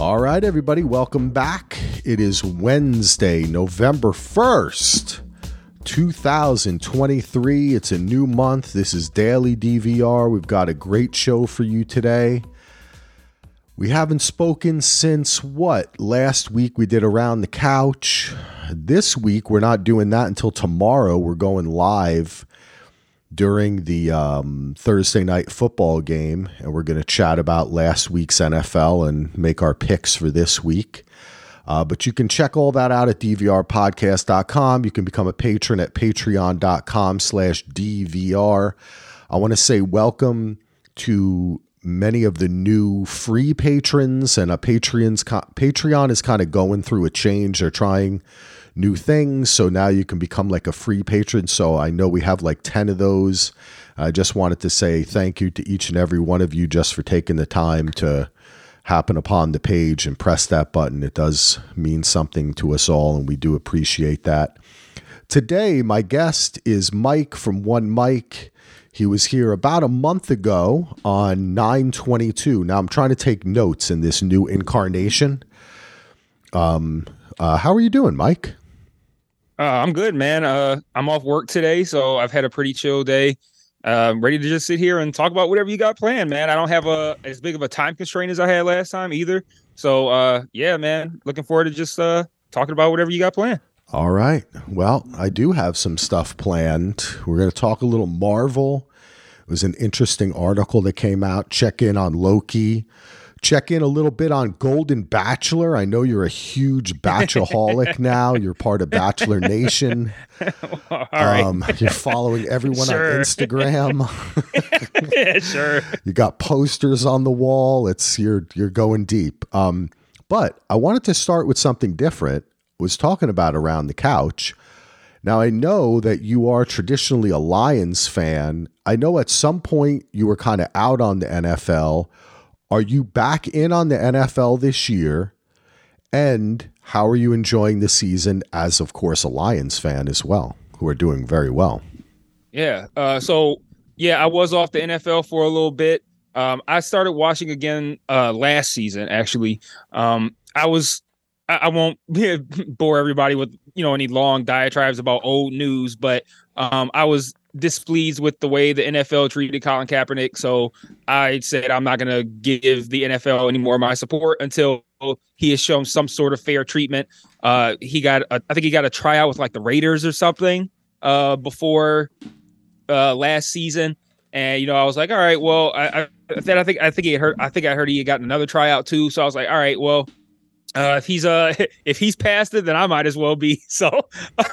All right, everybody, welcome back. It is Wednesday, November 1st, 2023. It's a new month. This is Daily DVR. We've got a great show for you today. We haven't spoken since what? Last week we did Around the Couch. This week we're not doing that until tomorrow. We're going live during the um, Thursday night football game, and we're going to chat about last week's NFL and make our picks for this week. Uh, but you can check all that out at dvrpodcast.com. You can become a patron at patreon.com slash dvr. I want to say welcome to many of the new free patrons and a Patreon's Patreon is kind of going through a change. They're trying new things. So now you can become like a free patron. So I know we have like 10 of those. I just wanted to say thank you to each and every one of you just for taking the time to happen upon the page and press that button. It does mean something to us all, and we do appreciate that. Today, my guest is Mike from One Mike. He was here about a month ago on 922. Now I'm trying to take notes in this new incarnation. Um, uh, how are you doing, Mike? Uh, I'm good, man. Uh, I'm off work today, so I've had a pretty chill day. Uh, ready to just sit here and talk about whatever you got planned, man. I don't have a as big of a time constraint as I had last time either. So, uh, yeah, man, looking forward to just uh, talking about whatever you got planned. All right. Well, I do have some stuff planned. We're going to talk a little Marvel. It was an interesting article that came out. Check in on Loki check in a little bit on Golden Bachelor. I know you're a huge bachelorholic now. You're part of Bachelor Nation. All right. Um, you're following everyone sure. on Instagram. sure. You got posters on the wall. It's you're you're going deep. Um, but I wanted to start with something different. Was talking about around the couch. Now I know that you are traditionally a Lions fan. I know at some point you were kind of out on the NFL are you back in on the NFL this year? And how are you enjoying the season as, of course, a Lions fan as well, who are doing very well? Yeah. Uh, so, yeah, I was off the NFL for a little bit. Um, I started watching again uh, last season, actually. Um, I was, I, I won't bore everybody with, you know, any long diatribes about old news, but um, I was displeased with the way the NFL treated Colin Kaepernick. So I said I'm not going to give the NFL any more of my support until he has shown some sort of fair treatment. Uh, he got, a, I think he got a tryout with like the Raiders or something uh, before uh, last season. And you know, I was like, all right, well, I, I then I think I think he heard I think I heard he had gotten another tryout too. So I was like, all right, well, uh, if he's uh if he's past it, then I might as well be. So,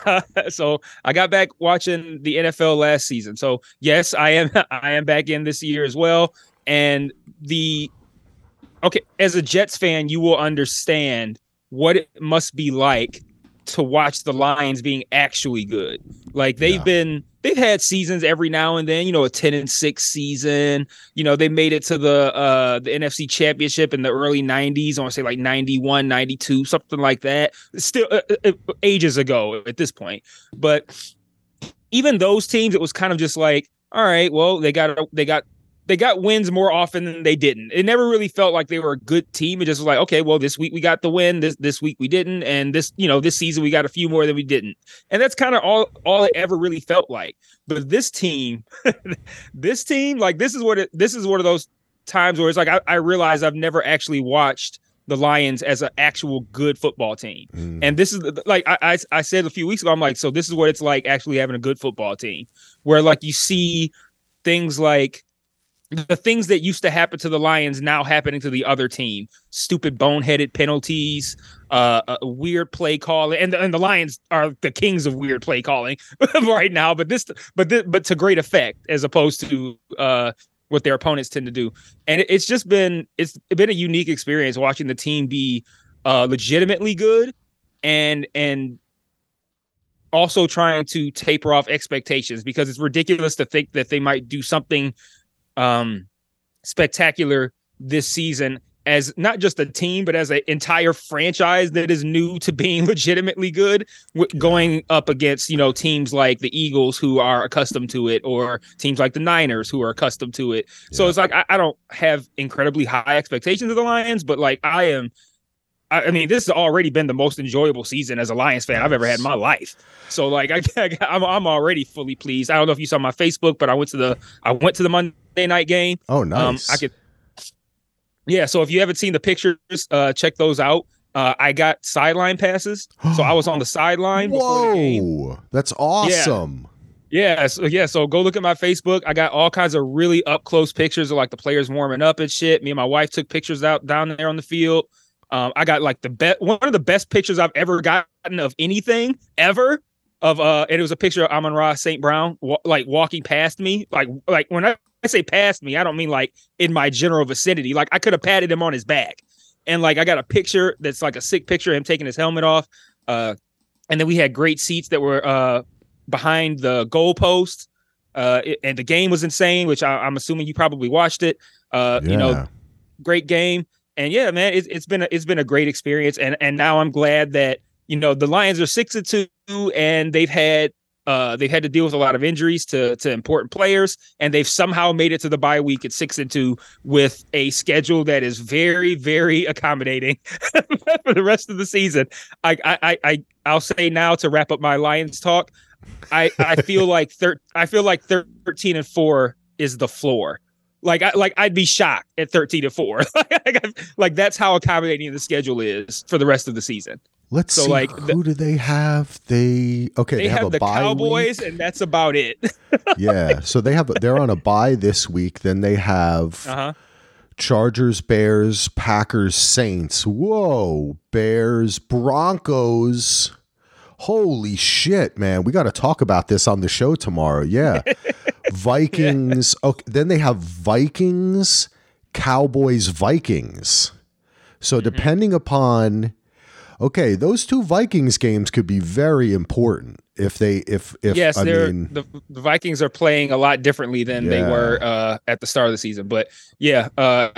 uh, so I got back watching the NFL last season. So yes, I am I am back in this year as well. And the okay, as a Jets fan, you will understand what it must be like to watch the Lions being actually good. Like they've yeah. been they've had seasons every now and then, you know, a 10 and 6 season. You know, they made it to the uh the NFC championship in the early 90s, I want to say like 91, 92, something like that. Still uh, uh, uh, ages ago at this point. But even those teams it was kind of just like all right, well, they got they got they got wins more often than they didn't. It never really felt like they were a good team. It just was like, okay, well, this week we got the win, this this week we didn't, and this, you know, this season we got a few more than we didn't. And that's kind of all all it ever really felt like. But this team, this team, like this is what it this is one of those times where it's like I, I realize I've never actually watched the Lions as an actual good football team. Mm. And this is like I, I I said a few weeks ago, I'm like, so this is what it's like actually having a good football team, where like you see things like the things that used to happen to the Lions now happening to the other team. Stupid boneheaded penalties, uh, uh weird play calling, and the, and the Lions are the kings of weird play calling right now. But this, but this, but to great effect as opposed to uh what their opponents tend to do. And it's just been it's been a unique experience watching the team be uh legitimately good and and also trying to taper off expectations because it's ridiculous to think that they might do something um, spectacular this season as not just a team, but as an entire franchise that is new to being legitimately good, w- going up against you know teams like the Eagles who are accustomed to it, or teams like the Niners who are accustomed to it. Yeah. So it's like I, I, don't have incredibly high expectations of the Lions, but like I am I, I mean, this has already been the most enjoyable season as a Lions fan I've ever had in my life. So like, I, I'm I'm already fully pleased. I don't know if you saw my Facebook, but I went to the I went to the Monday night game. Oh, nice. Um, I could. Yeah, so if you haven't seen the pictures, uh, check those out. Uh, I got sideline passes, so I was on the sideline. before the game. Whoa, that's awesome. Yeah, so, yeah. So go look at my Facebook. I got all kinds of really up close pictures of like the players warming up and shit. Me and my wife took pictures out down there on the field. Um, I got like the best one of the best pictures I've ever gotten of anything ever. Of uh, and it was a picture of Amon Ra St. Brown wa- like walking past me. Like like when I say past me, I don't mean like in my general vicinity. Like I could have patted him on his back. And like I got a picture that's like a sick picture of him taking his helmet off. Uh, and then we had great seats that were uh behind the goalpost. Uh, it- and the game was insane, which I, I'm assuming you probably watched it. Uh, you know, great game. And yeah, man, it's, it's been a, it's been a great experience. And and now I'm glad that you know the Lions are six and two, and they've had uh they've had to deal with a lot of injuries to to important players, and they've somehow made it to the bye week at six and two with a schedule that is very very accommodating for the rest of the season. I I I- I'll say now to wrap up my Lions talk. I I feel like thir- I feel like thirteen and four is the floor. Like I like I'd be shocked at thirteen to four. like, I- like that's how accommodating the schedule is for the rest of the season. Let's so, see. like, who do they have? They okay. They, They, have, have, a the Cowboys, week. and that's about it. yeah. So they have. They're on a bye this week. Then they have uh huh. Chargers, Bears, Packers, Saints. Whoa, Bears, Broncos. Holy shit, man. We got to talk about this on the show tomorrow. Yeah. Vikings. Okay, then they have Vikings, Cowboys, Vikings. So Mm-hmm. depending upon Okay, those two Vikings games could be very important if they if if yes, I they're mean the, the Vikings are playing a lot differently than they were uh, at the start of the season. But yeah, uh,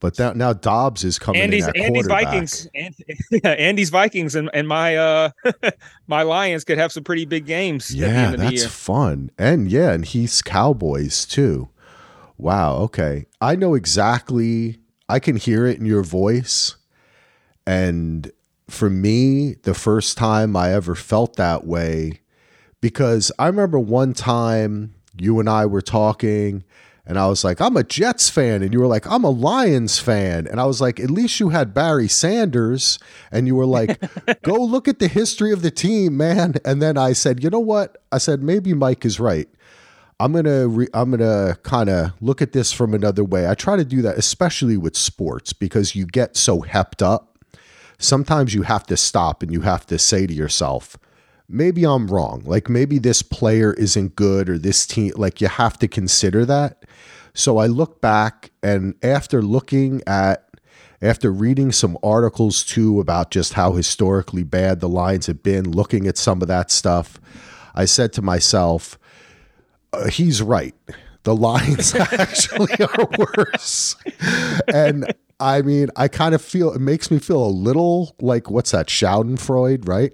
but now now Dobbs is coming Andy's Andy's. Vikings, and, yeah, Andy's Vikings, and, and my uh my Lions could have some pretty big games Yeah, end of the that's fun. And yeah, and he's Cowboys too. Wow, okay. I know exactly I can hear it in your voice. And for me, the first time I ever felt that way because I remember one time you and I were talking and I was like, I'm a Jets fan. And you were like, I'm a Lions fan. And I was like, at least you had Barry Sanders. And you were like, go look at the history of the team, man. And then I said, you know what? I said, maybe Mike is right. I'm gonna re- I'm gonna kind of look at this from another way. I try to do that, especially with sports, because you get so hepped up. Sometimes you have to stop and you have to say to yourself, maybe I'm wrong. Like maybe this player isn't good or this team. Like you have to consider that. So I look back and after looking at after reading some articles too about just how historically bad the Lions have been, looking at some of that stuff, I said to myself, uh, he's right. The Lions actually are worse. and I mean, I kind of feel it makes me feel a little like what's that Schadenfreude, right?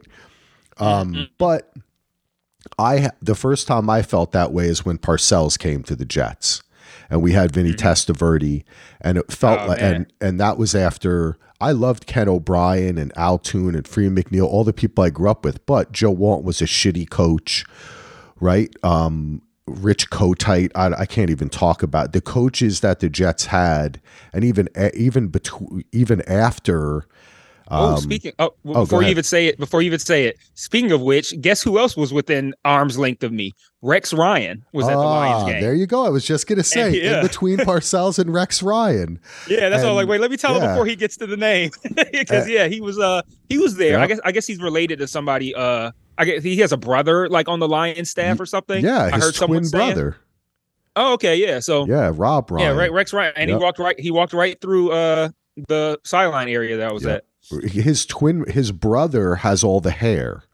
Um, but I the first time I felt that way is when Parcells came to the Jets, and we had Vinny Testaverde, and it felt Oh, like, man. and and that was after I loved Ken O'Brien and Al Toon and Freeman McNeil, all the people I grew up with, but Joe Walton was a shitty coach, right? Um, Rich Kotite, I, I can't even talk about the coaches that the Jets had, and even even between even after. Oh, speaking. Oh, w- Um, go before you even say it, before you even say it. Speaking of which, guess who else was within arm's length of me? Rex Ryan was at the Lions Ah, game. There you go. I was just gonna say Yeah. in between Parcells and Rex Ryan. Yeah, that's all. Like, wait, let me tell him before he gets to the name, because yeah, he was uh he was there. Yeah. I guess I guess he's related to somebody. Uh, I guess he has a brother like on the Lions staff or something. Yeah, I heard someone twin saying. brother. Oh, okay, yeah. So yeah, Yeah, Rob Ryan. right, Rex Ryan, and Yep. he walked right. He walked right through uh the sideline area that I was Yep. at. His twin, his brother has all the hair.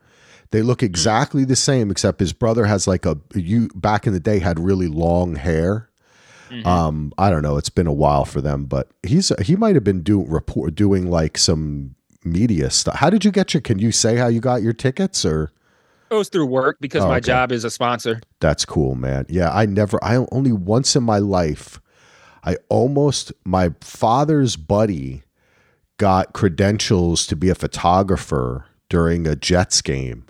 They look exactly the same, except his brother has like a you back in the day had really long hair. Mhm. Um, I don't know. It's been a while for them, but he's he might have been doing report doing like some media stuff. How did you get your? Can you say how you got your tickets or? It was through work because Oh, my okay. job is a sponsor. That's cool, man. Yeah, I never, I only once in my life, I almost, my father's buddy got credentials to be a photographer during a Jets game.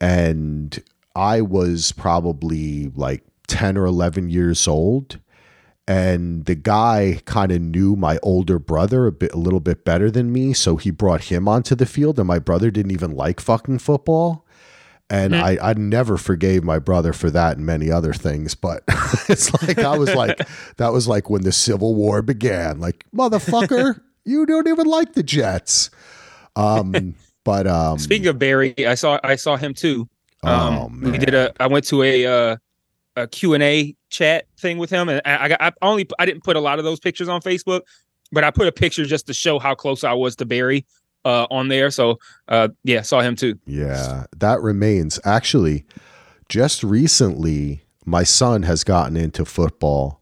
And I was probably like 10 or 11 years old. And the guy kind of knew my older brother a bit, a little bit better than me. So he brought him onto the field. And my brother didn't even like fucking football. And mm-hmm. I, I never forgave my brother for that and many other things. But it's like, I was like, that was like when the Civil War began. Like, motherfucker, you don't even like the Jets. Um, but um, speaking of Barry, I saw I saw him too. Um, oh, man. we did a. I went to a uh, a Q and A chat thing with him, and I got I only I didn't put a lot of those pictures on Facebook, but I put a picture just to show how close I was to Barry uh, on there. So uh, yeah, saw him too. Yeah, that remains actually. Just recently, my son has gotten into football,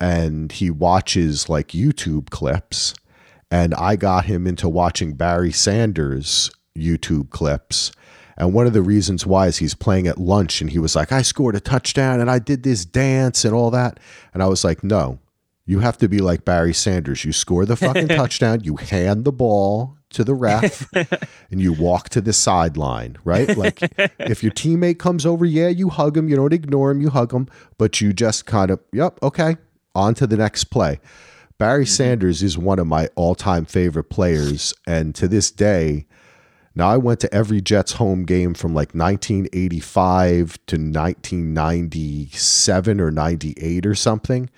and he watches like YouTube clips and I got him into watching Barry Sanders YouTube clips. And one of the reasons why is he's playing at lunch and he was like, I scored a touchdown and I did this dance and all that. And I was like, no, you have to be like Barry Sanders. You score the fucking touchdown, you hand the ball to the ref, and you walk to the sideline, right? Like if your teammate comes over, yeah, you hug him. You don't ignore him, you hug him, but you just kind of, yep, okay, on to the next play. Barry mm-hmm. Sanders is one of my all time favorite players. And to this day, now I went to every Jets home game from like 1985 to 1997 or 98 or something.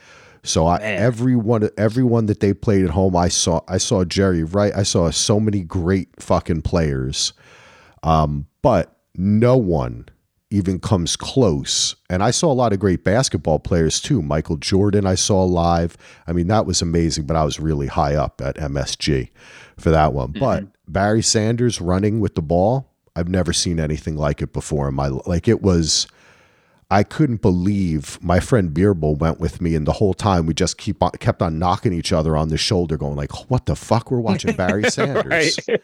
So I, everyone everyone that they played at home, I saw I saw Jerry Rice. I saw so many great fucking players, um, but no one even comes close. And I saw a lot of great basketball players too. Michael Jordan, I saw live. I mean, that was amazing, but I was really high up at MSG for that one. Mm-hmm. But Barry Sanders running with the ball, I've never seen anything like it before in my like it was I couldn't believe my friend Beerball went with me, and the whole time we just keep on, kept on knocking each other on the shoulder, going like, "What the fuck? We're watching Barry Sanders." yeah,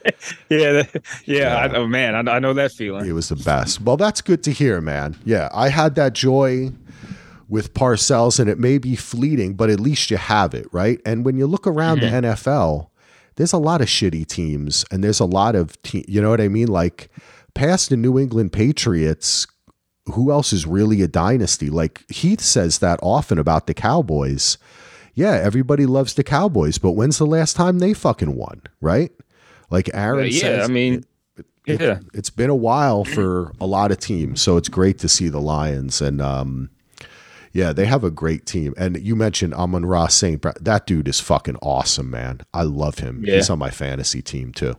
yeah, yeah. I, oh man, I, I know that feeling. It was the best. Well, that's good to hear, man. Yeah, I had that joy with Parcells, and it may be fleeting, but at least you have it, right? And when you look around mm-hmm. the NFL, there's a lot of shitty teams, and there's a lot of te- you know what I mean, like past the New England Patriots who else is really a dynasty? Like Heath says that often about the Cowboys. Yeah, everybody loves the Cowboys, but when's the last time they fucking won, right? Like Aaron uh, yeah, says, I mean, it, yeah. It, has been a while for a lot of teams, so it's great to see the Lions and um, yeah, they have a great team. And you mentioned Amon-Ra St. Brown. That dude is fucking awesome, man. I love him. Yeah. He's on my fantasy team too.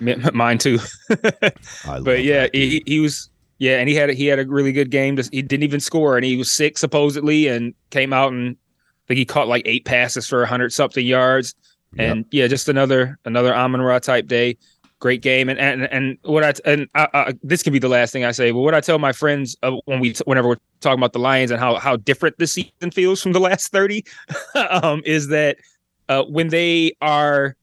Mine too. but yeah, he, he was yeah, and he had he had a really good game. He didn't even score, and he was sick supposedly, and came out and I think he caught like eight passes for hundred something yards. Yep. And yeah, just another another Amon Ra type day. Great game, and and and what I and I, I, this can be the last thing I say. But what I tell my friends uh, when we whenever we're talking about the Lions and how how different this season feels from the last thirty, um, is that uh, when they are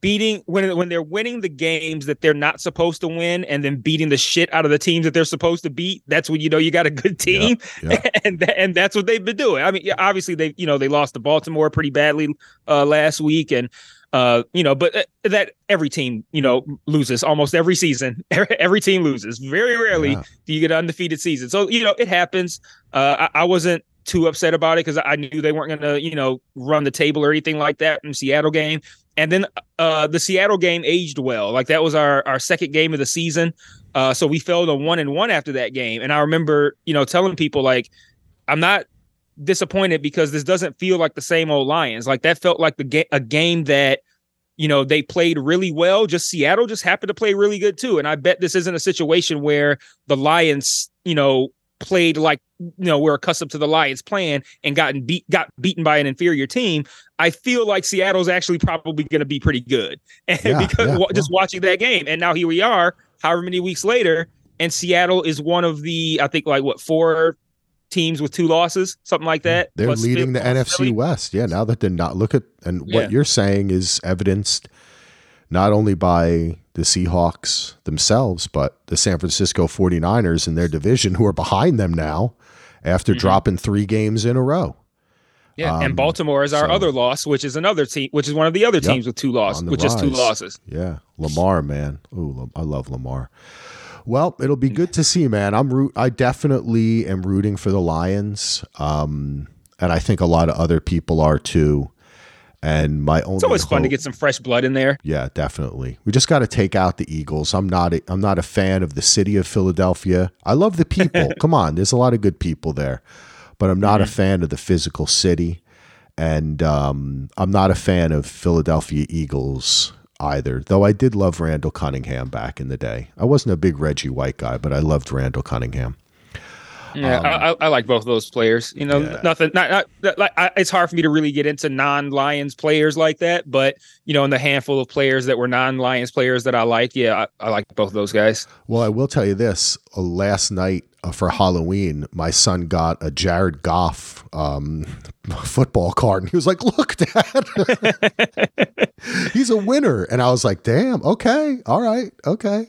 beating when when they're winning the games that they're not supposed to win and then beating the shit out of the teams that they're supposed to beat that's when you know you got a good team yeah, yeah. and and that's what they've been doing i mean obviously they you know they lost to baltimore pretty badly uh, last week and uh, you know, but uh, that every team, you know, loses almost every season. every team loses. Very rarely yeah. do you get an undefeated season. So, you know, it happens. Uh, I, I wasn't too upset about it because I knew they weren't going to, you know, run the table or anything like that in Seattle game. And then uh, the Seattle game aged well. Like that was our our second game of the season. Uh, so we fell to one and one after that game. And I remember, you know, telling people like, I'm not disappointed because this doesn't feel like the same old Lions. Like that felt like the ga- a game that you know they played really well just seattle just happened to play really good too and i bet this isn't a situation where the lions you know played like you know we're accustomed to the Lions playing and gotten beat got beaten by an inferior team, I feel like Seattle's actually probably going to be pretty good. And yeah, because yeah, just yeah. watching that game, and now here we are, however many weeks later, and Seattle is one of the I think like what four teams with two losses, something like that. They're leading the NFC Philly. West. Yeah, now that they're not look at and what you're saying is evidenced not only by the Seahawks themselves, but the San Francisco 49ers in their division who are behind them now after mm-hmm. dropping three games in a row. Yeah, Um, and Baltimore is our so- other loss, which is another team, which is one of the other Yep, teams with two losses, with just two losses. Yeah, Lamar, man. Ooh, I love Lamar. Well, it'll be good to see, man. I'm root. I definitely am rooting for the Lions, um, and I think a lot of other people are too. And my only It's always fun to get some fresh blood in there. Yeah, definitely. We just got to take out the Eagles. I'm not. A, I'm not a fan of the city of Philadelphia. I love the people. Come on, there's a lot of good people there, but I'm not a fan of the physical city, and um, I'm not a fan of Philadelphia Eagles either. Though I did love Randall Cunningham back in the day. I wasn't a big Reggie White guy, but I loved Randall Cunningham. Yeah, I, I, I like both of those players. You know, Um, Yeah. nothing. Not, not, like I, it's hard for me to really get into non-Lions players like that. But you know, in the handful of players that were non-Lions players that I like, yeah, I, I like both of those guys. Well, I will tell you this: uh, last night uh, for Halloween, my son got a Jared Goff um, football card, and he was like, "Look, Dad, he's a winner." And I was like, "Damn, okay, all right, okay."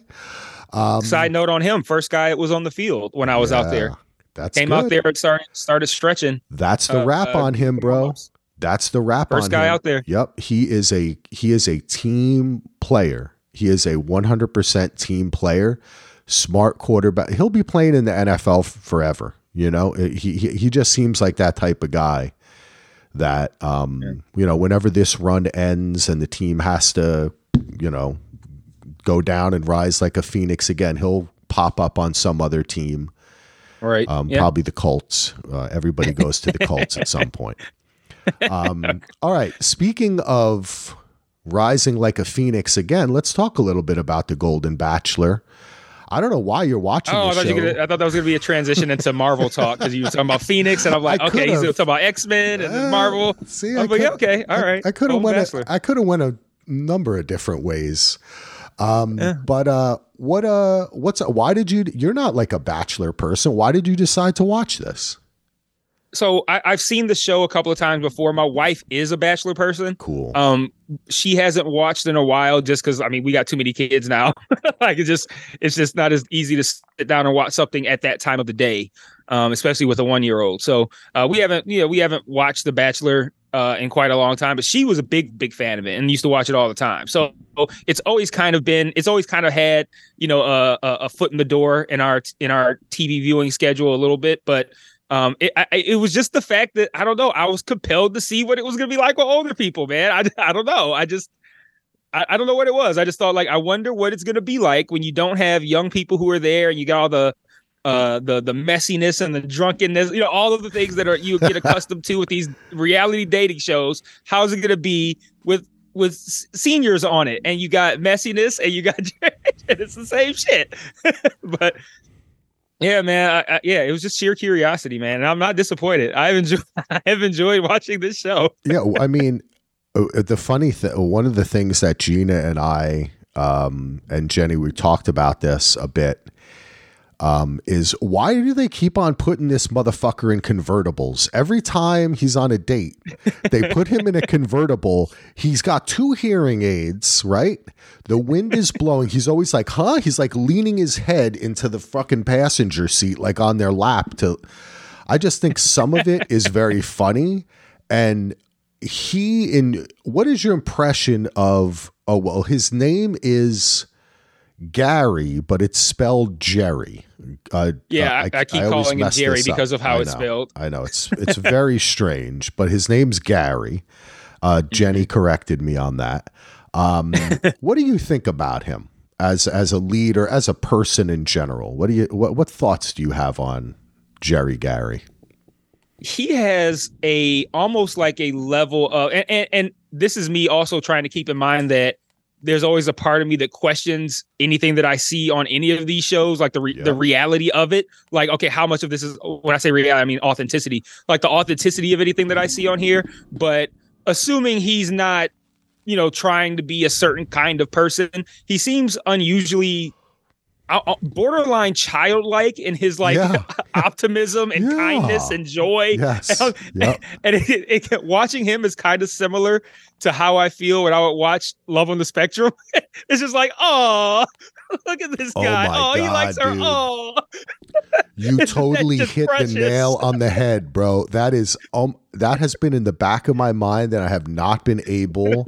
Um, Side note on him: first guy that was on the field when I was out there. That's Came good. out there and started started stretching. That's the uh, wrap uh, on him, bro. That's the wrap First on guy him. out there. Yep, he is a he is a team player. He is a 100% team player. Smart quarterback. He'll be playing in the NFL forever. You know, he he, he just seems like that type of guy that um you know, whenever this run ends and the team has to, you know, go down and rise like a phoenix again, he'll pop up on some other team Right. um, yeah. Probably the Colts. Uh, everybody goes to the Colts at some point. Um, all right. Speaking of rising like a phoenix again, let's talk a little bit about the Golden Bachelor. I don't know why you're watching Oh, I thought, show. you were gonna, I thought that was going to be a transition into Marvel talk because you were talking about Phoenix, and I'm like, I okay, he's talking about X Men and then Uh, Marvel. See, I I like, okay, all right. I, could have went. A, I could have went a number of different ways. Um, But uh, what uh, what's why did you? You're not like a Bachelor person. Why did you decide to watch this? so I, I've seen the show a couple of times before. My wife is a Bachelor person. Cool. Um, she hasn't watched in a while just because I mean we got too many kids now. like it's just it's just not as easy to sit down and watch something at that time of the day, um, especially with a one year old. So uh, we haven't you know we haven't watched The Bachelor uh, in quite a long time, but she was a big big fan of it and used to watch it all the time. So it's always kind of been it's always kind of had you know a, a, a foot in the door in our in our TV viewing schedule a little bit, but. Um, it, I, it was just the fact that I don't know. I was compelled to see what it was going to be like with older people, man. I, I don't know. I just I, I don't know what it was. I just thought like I wonder what it's going to be like when you don't have young people who are there and you got all the uh the the messiness and the drunkenness, you know, all of the things that are you get accustomed to with these reality dating shows. How's it going to be with with seniors on it and you got messiness and you got and it's the same shit. but yeah, man. I, I, yeah, it was just sheer curiosity, man. And I'm not disappointed. I've enjoyed I have enjoyed watching this show. yeah, I mean, uh, the funny thing, one of the things that Gina and I um, and Jenny we talked about this a bit um, is why do they keep on putting this motherfucker in convertibles every time he's on a date? They put him in a convertible. He's got two hearing aids, right? The wind is blowing. He's always like, huh? He's like leaning his head into the fucking passenger seat, like on their lap. To, I just think some of it is very funny, and he in what is your impression of? Oh well, his name is. Gary, but it's spelled Gerry. Uh, Yeah, uh, I, I keep always calling him Gerry up. because of how I it's spelled. I know it's it's very strange, but his name's Gary. Uh, Jenny Mm-hmm. corrected me on that. Um, what do you think about him as as a leader, as a person in general? What do you what what thoughts do you have on Gerry Gary? he has a almost like a level of and, and and this is me also trying to keep in mind that there's always a part of me that questions anything that I see on any of these shows, like the re- Yeah. the reality of it. Like, okay, how much of this is when I say reality, I mean authenticity. Like the authenticity of anything that I see on here. But assuming he's not, you know, trying to be a certain kind of person, he seems unusually borderline childlike in his like Yeah. optimism and Yeah. kindness and joy. Yes. And, Yep. and it, it, watching him is kind of similar to how I feel when I would watch Love on the Spectrum. it's just like, oh, look at this Oh guy. my Oh, he likes her. dude. Oh, You totally hit precious. the nail on the head, bro. That is um that has been in the back of my mind that I have not been able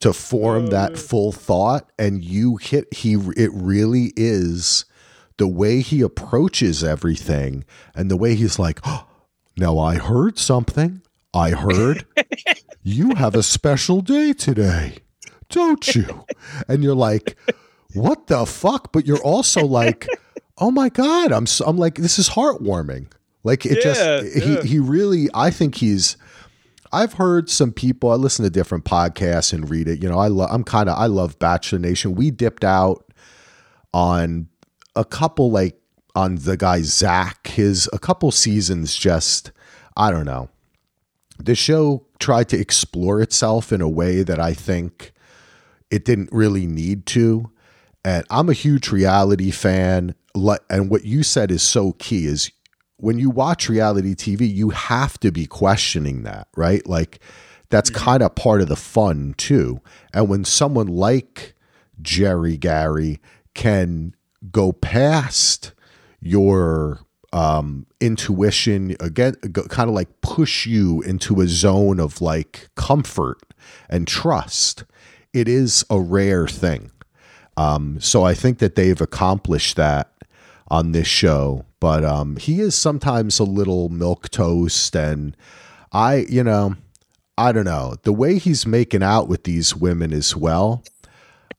to form that oh. full thought and you hit he it really is the way he approaches everything and the way he's like, oh, "Now I heard something. I heard you have a special day today." Don't you? And you're like, what the fuck? But you're also like, oh my god, I'm so, I'm like this is heartwarming. Like it yeah, just yeah. he he really I think he's I've heard some people I listen to different podcasts and read it. You know, I love I'm kind of I love Bachelor Nation. We dipped out on a couple like on the guy Zach his a couple seasons just I don't know. The show tried to explore itself in a way that I think it didn't really need to. And I'm a huge reality fan. And what you said is so key is when you watch reality TV, you have to be questioning that, right? Like that's mm-hmm. kind of part of the fun too. And when someone like Gerry Gary can go past your um, intuition again, kind of like push you into a zone of like comfort and trust, it is a rare thing. Um, so I think that they've accomplished that on this show. But um, he is sometimes a little milk toast, and I, you know, I don't know the way he's making out with these women as well.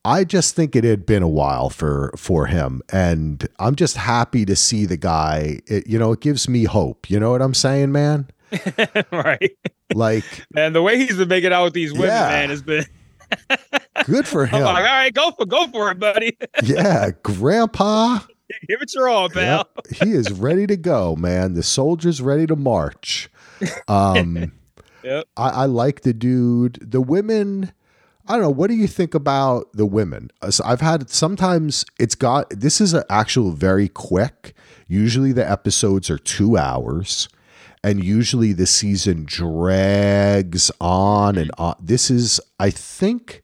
I just think it had been a while for for him, and I'm just happy to see the guy. It, you know, it gives me hope. You know what I'm saying, man? right. Like, and the way he's been making out with these women, yeah. man, has been Good for him. Like, all right, go for go for it, buddy. yeah, Grandpa. Give it your all, pal. Yep, he is ready to go, man. The soldier's ready to march. Um, yep. I, I like the dude. The women. I don't know. What do you think about the women? So I've had sometimes it's got this is an actual very quick. Usually the episodes are two hours and usually the season drags on and on. This is, I think,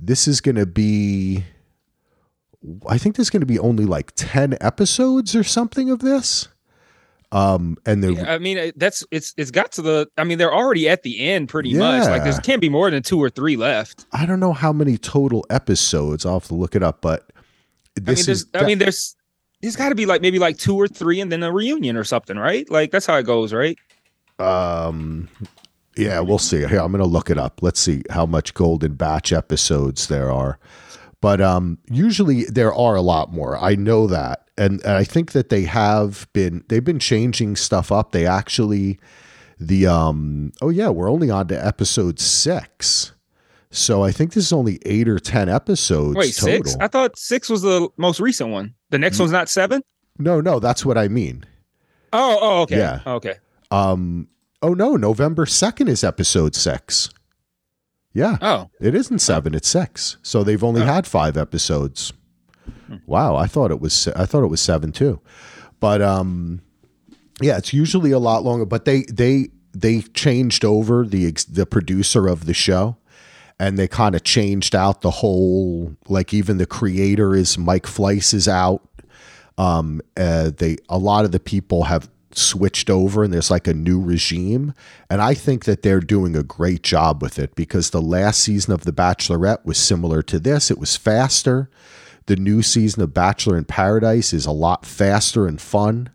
this is going to be. I think there's going to be only like ten episodes or something of this. Um, and the yeah, I mean, that's it's it's got to the. I mean, they're already at the end pretty yeah. much. Like there can't be more than two or three left. I don't know how many total episodes. I'll have to look it up, but this I mean, there's, I mean, there's there's got to be like maybe like two or three and then a reunion or something, right? Like that's how it goes, right? Um, yeah, we'll see. Here, I'm going to look it up. Let's see how much Golden Batch episodes there are. But um, usually there are a lot more. I know that, and, and I think that they have been they've been changing stuff up. They actually the um oh yeah, we're only on to episode six. So I think this is only eight or ten episodes. Wait, total. six? I thought six was the most recent one. The next one's not seven. No, no, that's what I mean. Oh, oh, okay, yeah, okay. Um, oh no, November second is episode six. Yeah. Oh, it isn't seven; it's six. So they've only oh. had five episodes. Hmm. Wow, I thought it was I thought it was seven too, but um, yeah, it's usually a lot longer. But they they they changed over the the producer of the show and they kind of changed out the whole like even the creator is Mike Fleiss is out. Um, uh, they a lot of the people have switched over and there's like a new regime and I think that they're doing a great job with it because the last season of The Bachelorette was similar to this. It was faster. The new season of Bachelor in Paradise is a lot faster and fun.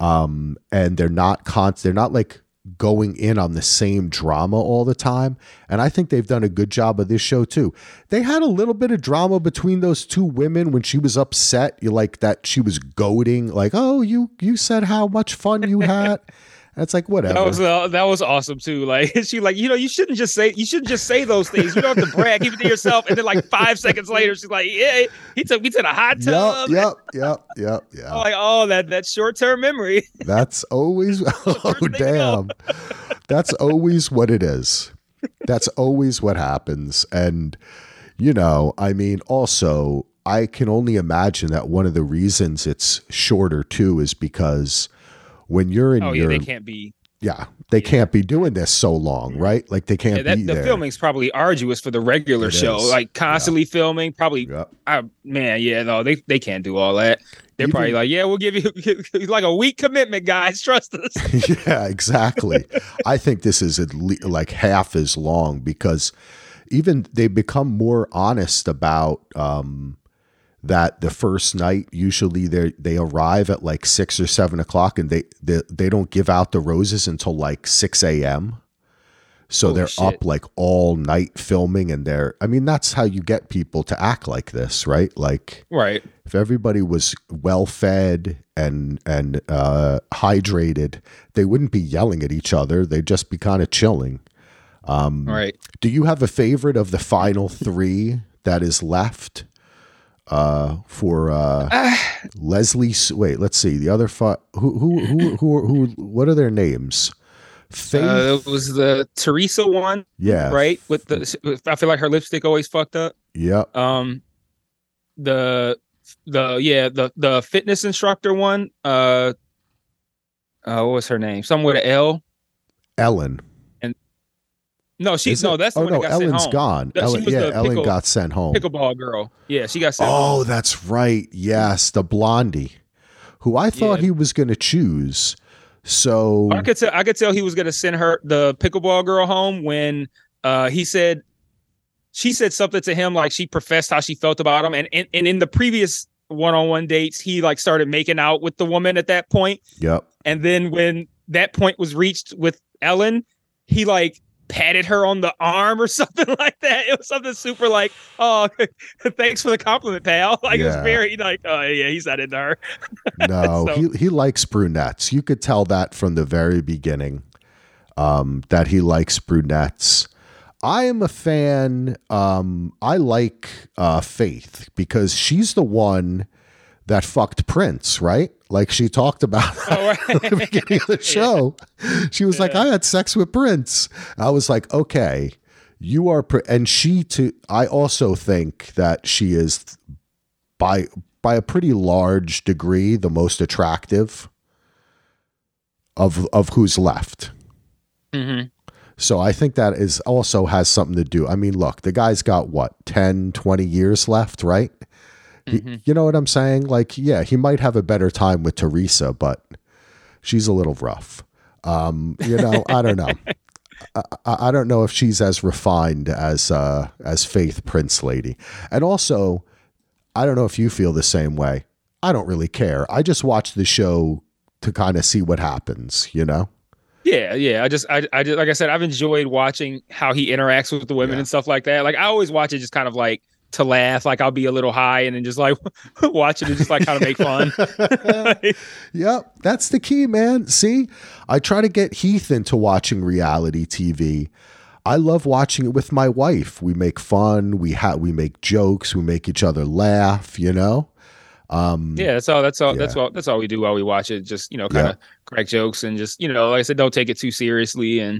Um, and they're not con- they're not like going in on the same drama all the time. And I think they've done a good job of this show too. They had a little bit of drama between those two women when she was upset, you like that she was goading, like, oh, you you said how much fun you had. It's like whatever. That was uh, that was awesome too. Like she like you know you shouldn't just say you shouldn't just say those things. You don't have to brag. Keep it to yourself. And then like five seconds later, she's like, yeah, he took me to the hot tub. Yep, yep, yep, yep. Oh, like oh that that short term memory. That's always oh damn. That's always what it is. That's always what happens. And you know, I mean, also I can only imagine that one of the reasons it's shorter too is because when you're in oh, your yeah, they can't be yeah, they can't be doing this so long, right? Like they can't Yeah, that, be the there. filming's probably arduous for the regular It show, is. like constantly filming. Probably, Yeah. I, man, yeah, no, they they can't do all that. They're probably like, yeah, we'll give you like a week commitment, guys. Trust us. yeah, exactly. I think this is at least like half as long because even they become more honest about um, that the first night. Usually they they arrive at like six or seven o'clock, and they they, they don't give out the roses until like six a.m. So Holy they're shit. up like all night filming, and they're. I mean, that's how you get people to act like this, right? Like right. if everybody was well fed and and uh, hydrated, they wouldn't be yelling at each other. They'd just be kind of chilling. Mm. Right. Do you have a favorite of the final three that is left? Uh, for uh, Leslie. Wait, let's see the other five. Who who who who who? What are their names? Faith. Uh, it was the Teresa one, yeah. right? With the, I feel like her lipstick always fucked up. Yeah. Um, the the yeah the the fitness instructor one. Uh, uh what was her name? Somewhere with an L. Ellen. No, she Is no. That's the oh one no, that got sent home. gone. No, Ellen, yeah, Ellen pickle- got sent home. Pickleball girl. Yeah, she got sent. home. Oh, that's right. Yes, the blondie, who I thought Yeah. he was going to choose. So I could tell. I could tell he was going to send her the pickleball girl home when uh he said she said something to him like she professed how she felt about him, and and, and in the previous one-on-one dates he like started making out with the woman at that point, yep, and then when that point was reached with Ellen, he like patted her on the arm or something like that. It was something super like, oh, thanks for the compliment, pal. Like it was very like, oh yeah, he's not into her. no, So- he he likes brunettes. You could tell that from the very beginning. Um, that he likes brunettes. I am a fan. Um, I like uh, Faith because she's the one that fucked Prince, right? Like she talked about Oh, at the beginning of the show. She was like, I had sex with Prince. I was like, okay, you are, pr-. and she too. I also think that she is by by a pretty large degree the most attractive of of who's left. Mhm. So I think that is also has something to do. I mean, look, the guy's got what 10, 20 years left, right? He- Mhm. you know what I'm saying? Like, yeah, he might have a better time with Teresa, but she's a little rough. Um, you know, I don't know. I, I I don't know if she's as refined as uh, as Faith Prince Lady, and also, I don't know if you feel the same way. I don't really care. I just watch the show to kind of see what happens. You know? Yeah, yeah. I just, I, I just, like I said, I've enjoyed watching how he interacts with the women Yeah. and stuff like that. Like I always watch it just kind of like to laugh. Like I'll be a little high and then just like watch it and just like kind of make fun. Yep, that's the key, man. See, I try to get Heath into watching reality TV. I love watching it with my wife. We make fun, we ha- we make jokes, we make each other laugh, you know? Um yeah, that's all. That's all. That's all. That's all we do while we watch it. Just you know, kind of crack jokes and just you know, like I said, don't take it too seriously and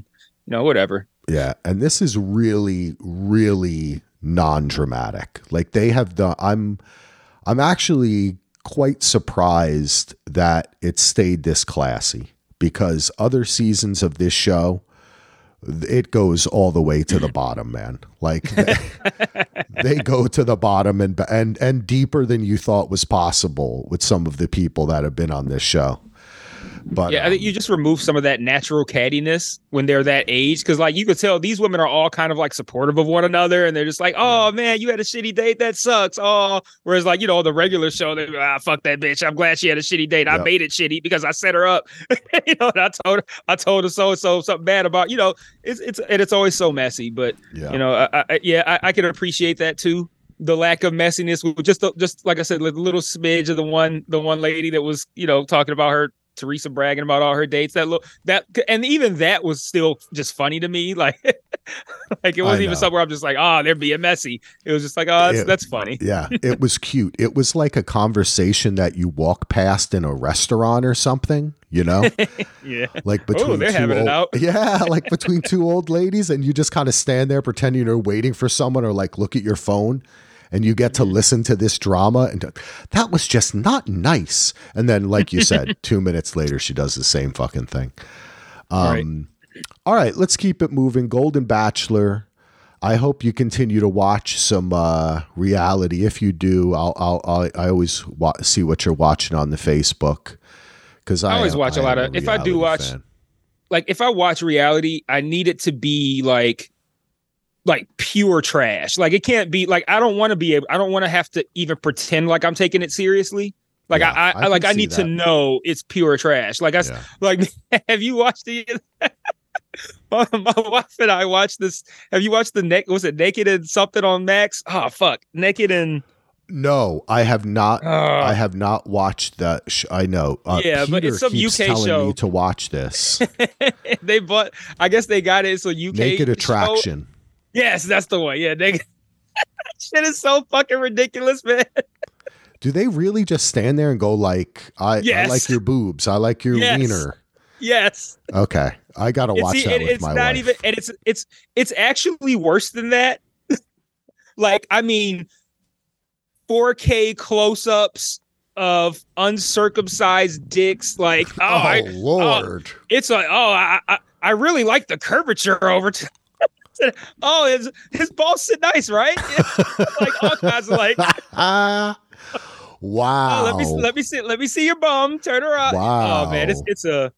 you know, whatever. Yeah, and this is really really non-dramatic. Like they have done I'm I'm actually quite surprised that it stayed this classy because other seasons of this show it goes all the way to the bottom, man. Like they, they go to the bottom and and and deeper than you thought was possible with some of the people that have been on this show. But Yeah, I think um, you just remove some of that natural cattiness when they're that age, because like you could tell these women are all kind of like supportive of one another, and they're just like, "Oh man, you had a shitty date. That sucks." Oh, whereas like you know the regular show, they ah fuck that bitch. I'm glad she had a shitty date. I Yep. made it shitty because I set her up. you know, and I told her, I told her so and so something bad about you know. It's it's and it's always so messy, but yeah. you know, I, I, yeah, I, I can appreciate that too. The lack of messiness, with just the, just like I said, like a little smidge of the one the one lady that was you know talking about her Teresa bragging about all her dates. That look that and even that was still just funny to me. Like like it wasn't even somewhere I'm just like, oh, they're being messy. It was just like, oh, that's, It- that's funny. Yeah, it was cute. It was like a conversation that you walk past in a restaurant or something, you know? Yeah. Like oh, between they're two having it out. Yeah, like between two old ladies and you just kind of stand there pretending you're waiting for someone or like look at your phone and you get to listen to this drama and that was just not nice. And then like you said, 2 minutes later she does the same fucking thing. Um, All right, let's keep it moving. Golden Bachelor. I hope you continue to watch some uh, reality. If you do, I'll, I'll, I'll I always wa- see what you're watching on the Facebook because I, I always watch a a lot of- if I do watch- fan. like if I watch reality, I need it to be like like pure trash. Like it can't be like I don't want to be able I don't want to have to even pretend like I'm taking it seriously. Like Yeah, I, I, I like I need to know it's pure trash. Like I Yeah. like have you watched the my, my wife and I watched this. Have you watched the neck was it naked and something on Max? Oh fuck. Naked and No, I have not. uh, I have not watched that. Sh- I know. Uh, Yeah, but it's some UK show. to watch this. they bought I guess they got it. So UK Naked show. Yes, that's the one. Yeah, naked. Shit is so fucking ridiculous, man. Do they really just stand there and go like, "I, I like your boobs. I like your Yes. wiener." Yes. Okay, I gotta It's, watch e- that it- with it's my not wife. even and it's it's it's actually worse than that. like, I mean 4K close-ups of uncircumcised dicks. Like, oh, oh I, Lord! it's like, oh, I, I I really like the curvature over to Oh, his his balls sit nice, right? like all kinds of like, wow! oh, let me let me see let me see your bum. Turn her around. Oh, wow. Oh man, it's it's a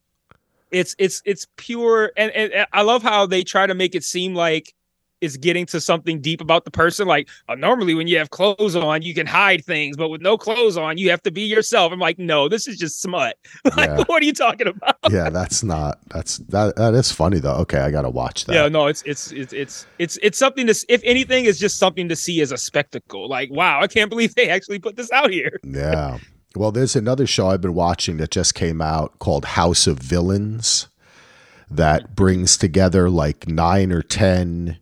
it's it's it's pure and, and, and I love how they try to make it seem like it's getting to something deep about the person. Like uh, normally when you have clothes on, you can hide things, but with no clothes on, you have to be yourself. I'm like, no, this is just smut. like, Yeah. what are you talking about? yeah, that's not. That's that. That is funny though. Okay, I gotta watch that. Yeah, no, it's it's it's it's it's it's something to if anything, is just something to see as a spectacle. Like, wow, I can't believe they actually put this out here. Yeah. Well, there's another show I've been watching that just came out called House of Villains that brings together like nine or 10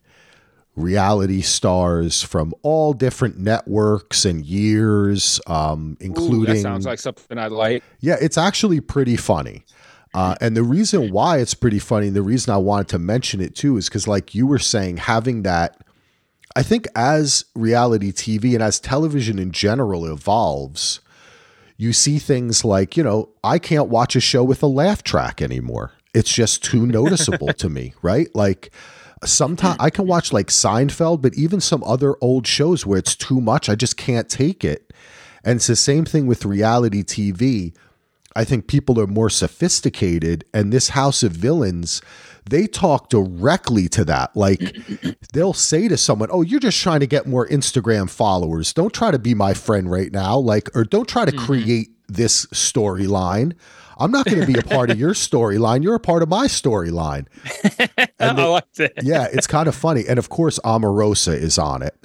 reality stars from all different networks and years, um, Ooh, including. that sounds like something I like. Yeah, it's actually pretty funny. Uh, and the reason why it's pretty funny, and the reason I wanted to mention it too, is because, like you were saying, having that, I think as reality TV and as television in general evolves, you see things like, you know, I can't watch a show with a laugh track anymore. It's just too noticeable to me, right? Like, sometimes I can watch like Seinfeld, but even some other old shows where it's too much, I just can't take it. And it's the same thing with reality TV. I think people are more sophisticated, and this House of Villains, they talk directly to that. Like they'll say to someone, "Oh, you're just trying to get more Instagram followers. Don't try to be my friend right now. Like, or don't try to mm-hmm. create this storyline. I'm not going to be a part of your storyline. You're a part of my storyline." I like that. yeah, it's kind of funny, and of course, Omarosa is on it.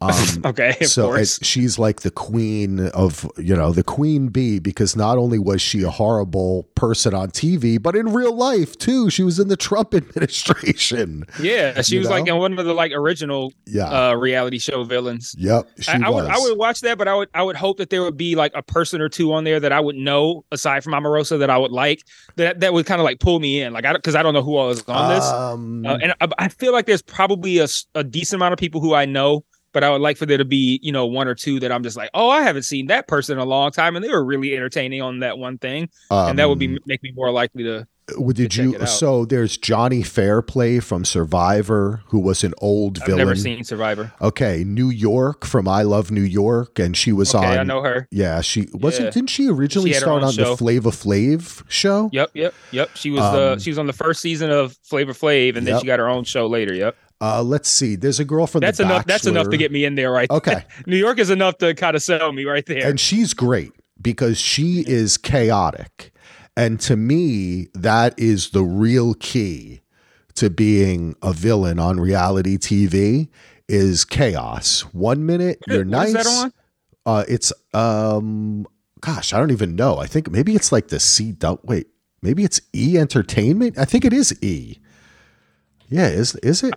Um, Okay, of so it- she's like the queen of you know the queen bee because not only was she a horrible person on TV, but in real life too. She was in the Trump administration. Yeah, she was like in one of the like original Yeah. uh reality show villains. yep. She I, I would I would watch that, but I would I would hope that there would be like a person or two on there that I would know aside from Omarosa that I would like that that would kind of like pull me in, like I because I don't know who all is on this, Um, uh, and I, I feel like there's probably a, a decent amount of people who I know, but I would like for there to be you know one or two that I'm just like, oh, I haven't seen that person in a long time, and they were really entertaining on that one thing, and that would be um, make me more likely to. Well, Did check you? So there's Johnny Fairplay from Survivor, who was an old I've villain. never seen Survivor. Okay, New York from I Love New York, and she was on Okay, on. I know her. Yeah, she wasn't. Yeah. Didn't she originally She start on show. the Flavor Flav show? Yep, yep, yep. She was Um, the she was on the first season of Flavor Flav, and then Yep. she got her own show later. Yep, Uh, let's see. There's a girl from that's enough. That's enough to get me in there, right? Okay, New York is enough to kind of sell me right there. and she's great because she is chaotic, and to me, that is the real key to being a villain on reality TV is chaos. One minute you're is nice. that on? Uh, it's um, gosh, I don't even know. I think maybe it's like the C. Wait, maybe it's E Entertainment. I think it is E. Yeah, is is it?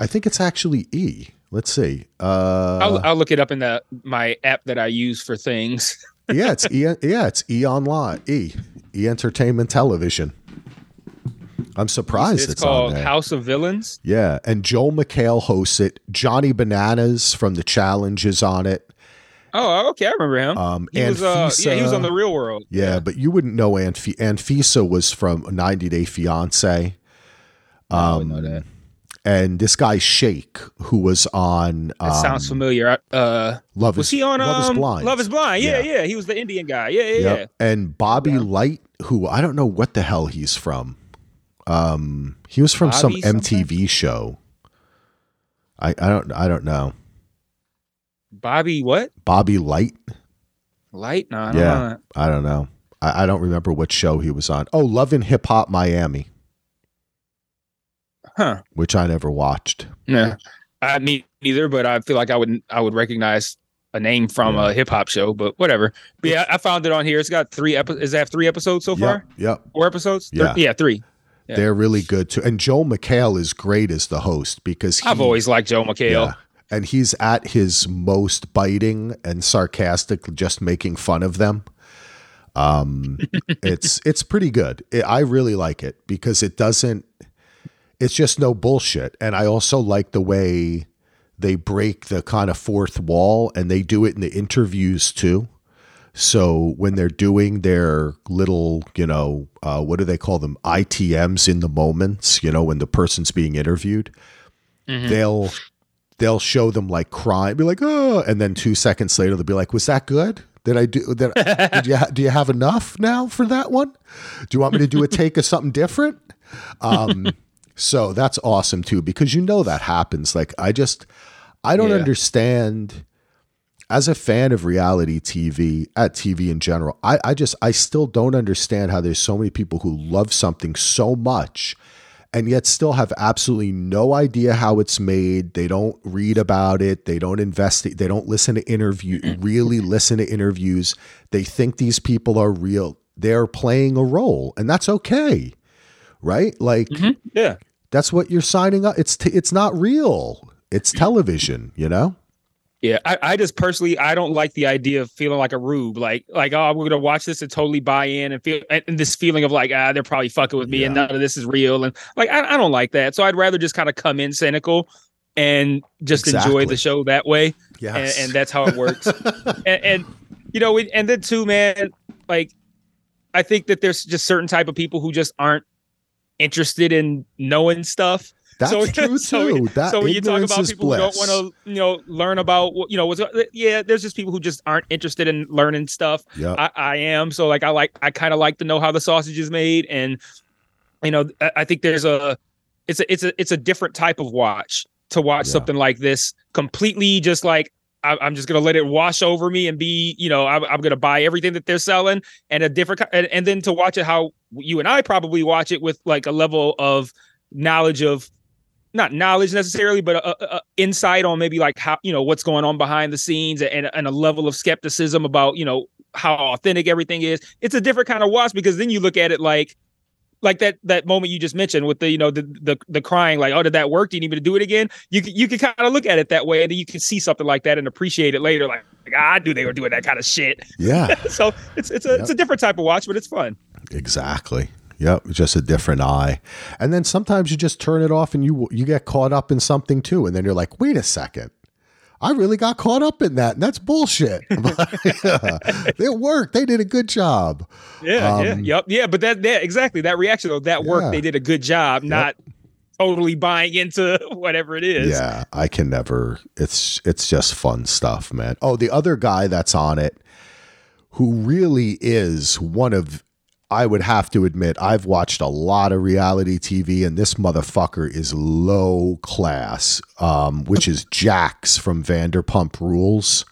I think it's actually E. Let's see. Uh, I'll, I'll look it up in the my app that I use for things. yeah, it's E. Yeah, it's E Online. E E Entertainment Television. I'm surprised It's, it's, called. House of Villains. Yeah, and Joel McHale hosts it. Johnny Bananas from The Challenge is on it. Oh, okay, I remember him. Um, he was, uh, yeah, he was on the Real World. Yeah, but you wouldn't know Anf- Anfisa was from 90 Day Fiance. Um, know that. And this guy Shake, who was on, um, sounds familiar. Uh, Love was is, he on Love um, is Blind? Love is Blind. Yeah, yeah, yeah, He was the Indian guy. Yeah, yeah, yep. yeah. And Bobby yeah. Light, who I don't know what the hell he's from. Um, he was from Bobby some MTV show. I, I don't I don't know. Bobby what? Bobby Light. Light? No, I yeah, know I don't know. I, I don't remember what show he was on. Oh, Love and Hip Hop Miami. Huh. Which I never watched. Yeah. I mean neither, but I feel like I would I would recognize a name from yeah. a hip hop show, but whatever. But yeah, I found it on here. It's got three episodes. Is that three episodes so far? Yep. yep. Four episodes? Yeah. yeah, three. Yeah. They're really good too. And Joel McHale is great as the host because he, I've always liked Joel McHale. Yeah. And he's at his most biting and sarcastic, just making fun of them. Um, it's it's pretty good. It, I really like it because it doesn't. It's just no bullshit, and I also like the way they break the kind of fourth wall, and they do it in the interviews too. So when they're doing their little, you know, uh, what do they call them? ITMs in the moments, you know, when the person's being interviewed, mm-hmm. they'll they'll show them like crying, be like, oh, and then two seconds later they'll be like, was that good? Did I do that? did you ha- do you have enough now for that one? Do you want me to do a take of something different? Um, so that's awesome too because you know that happens. Like I just I don't yeah. understand as a fan of reality TV, at TV in general, I, I just, I still don't understand how there's so many people who love something so much and yet still have absolutely no idea how it's made. They don't read about it. They don't invest. They don't listen to interview, really listen to interviews. They think these people are real. They're playing a role and that's okay. Right. Like, mm-hmm. yeah, that's what you're signing up. It's, t- it's not real. It's television, you know? Yeah, I, I just personally I don't like the idea of feeling like a rube, like like oh we're gonna watch this and totally buy in and feel and this feeling of like ah they're probably fucking with me yeah. and none of this is real and like I, I don't like that. So I'd rather just kind of come in cynical and just exactly. enjoy the show that way. Yes. and, and that's how it works. and, and you know, and then too, man, like I think that there's just certain type of people who just aren't interested in knowing stuff that's so, true so, too. That so when you talk about people who don't want to, you know, learn about, you know, what's yeah, there's just people who just aren't interested in learning stuff. Yeah, I, I, am. So like, I like, I kind of like to know how the sausage is made, and you know, I, I, think there's a, it's a, it's a, it's a different type of watch to watch yeah. something like this completely just like I, am just gonna let it wash over me and be, you know, I'm, I'm, gonna buy everything that they're selling and a different, and, and then to watch it how you and I probably watch it with like a level of knowledge of not knowledge necessarily, but a, a, insight on maybe like how you know what's going on behind the scenes and, and a level of skepticism about you know how authentic everything is. It's a different kind of watch because then you look at it like like that that moment you just mentioned with the you know the the, the crying like oh did that work do you need me to do it again you you can kind of look at it that way and then you can see something like that and appreciate it later like, like ah, I knew they were doing that kind of shit yeah so it's it's a yep. it's a different type of watch but it's fun exactly Yep, just a different eye. And then sometimes you just turn it off and you you get caught up in something too and then you're like, "Wait a second. I really got caught up in that, and that's bullshit. yeah, it worked. They did a good job. Yeah, um, yeah, yep, yeah. But that, that exactly that reaction of that work, yeah. they did a good job. Yep. Not totally buying into whatever it is. Yeah, I can never. It's it's just fun stuff, man. Oh, the other guy that's on it, who really is one of I would have to admit, I've watched a lot of reality TV, and this motherfucker is low class, um, which is Jax from Vanderpump Rules.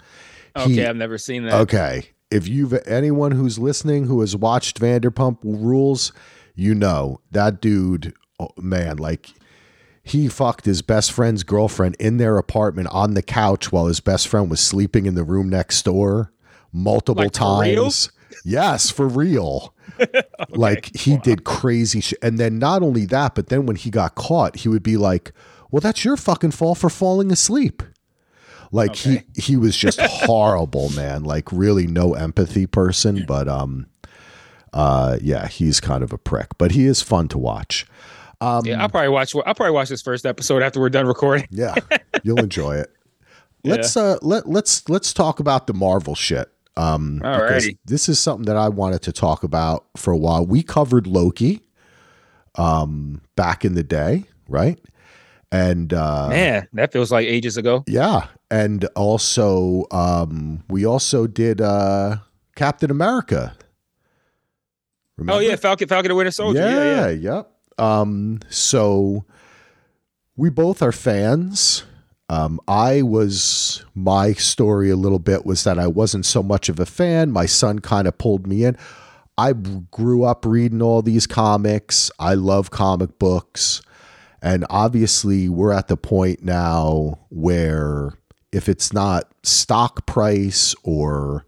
Okay, he, I've never seen that. Okay, if you've anyone who's listening who has watched Vanderpump Rules, you know that dude, oh, man, like he fucked his best friend's girlfriend in their apartment on the couch while his best friend was sleeping in the room next door multiple like times. Yes, for real. okay. Like he wow. did crazy shit. And then not only that, but then when he got caught, he would be like, "Well, that's your fucking fault for falling asleep." Like okay. he he was just horrible, man. Like really no empathy person, but um uh yeah, he's kind of a prick, but he is fun to watch. Um, yeah, I'll probably watch. I'll probably watch this first episode after we're done recording. yeah, you'll enjoy it. let's yeah. uh let let's let's talk about the Marvel shit. Um. This is something that I wanted to talk about for a while. We covered Loki um, back in the day, right? And uh, man, that feels like ages ago. Yeah, and also um, we also did uh, Captain America. Remember? Oh yeah, Falcon, Falcon, the Winter Soldier. Yeah, yeah, yeah. yep. Um, so we both are fans. Um, I was my story a little bit was that I wasn't so much of a fan. My son kind of pulled me in. I grew up reading all these comics. I love comic books. And obviously, we're at the point now where if it's not stock price or,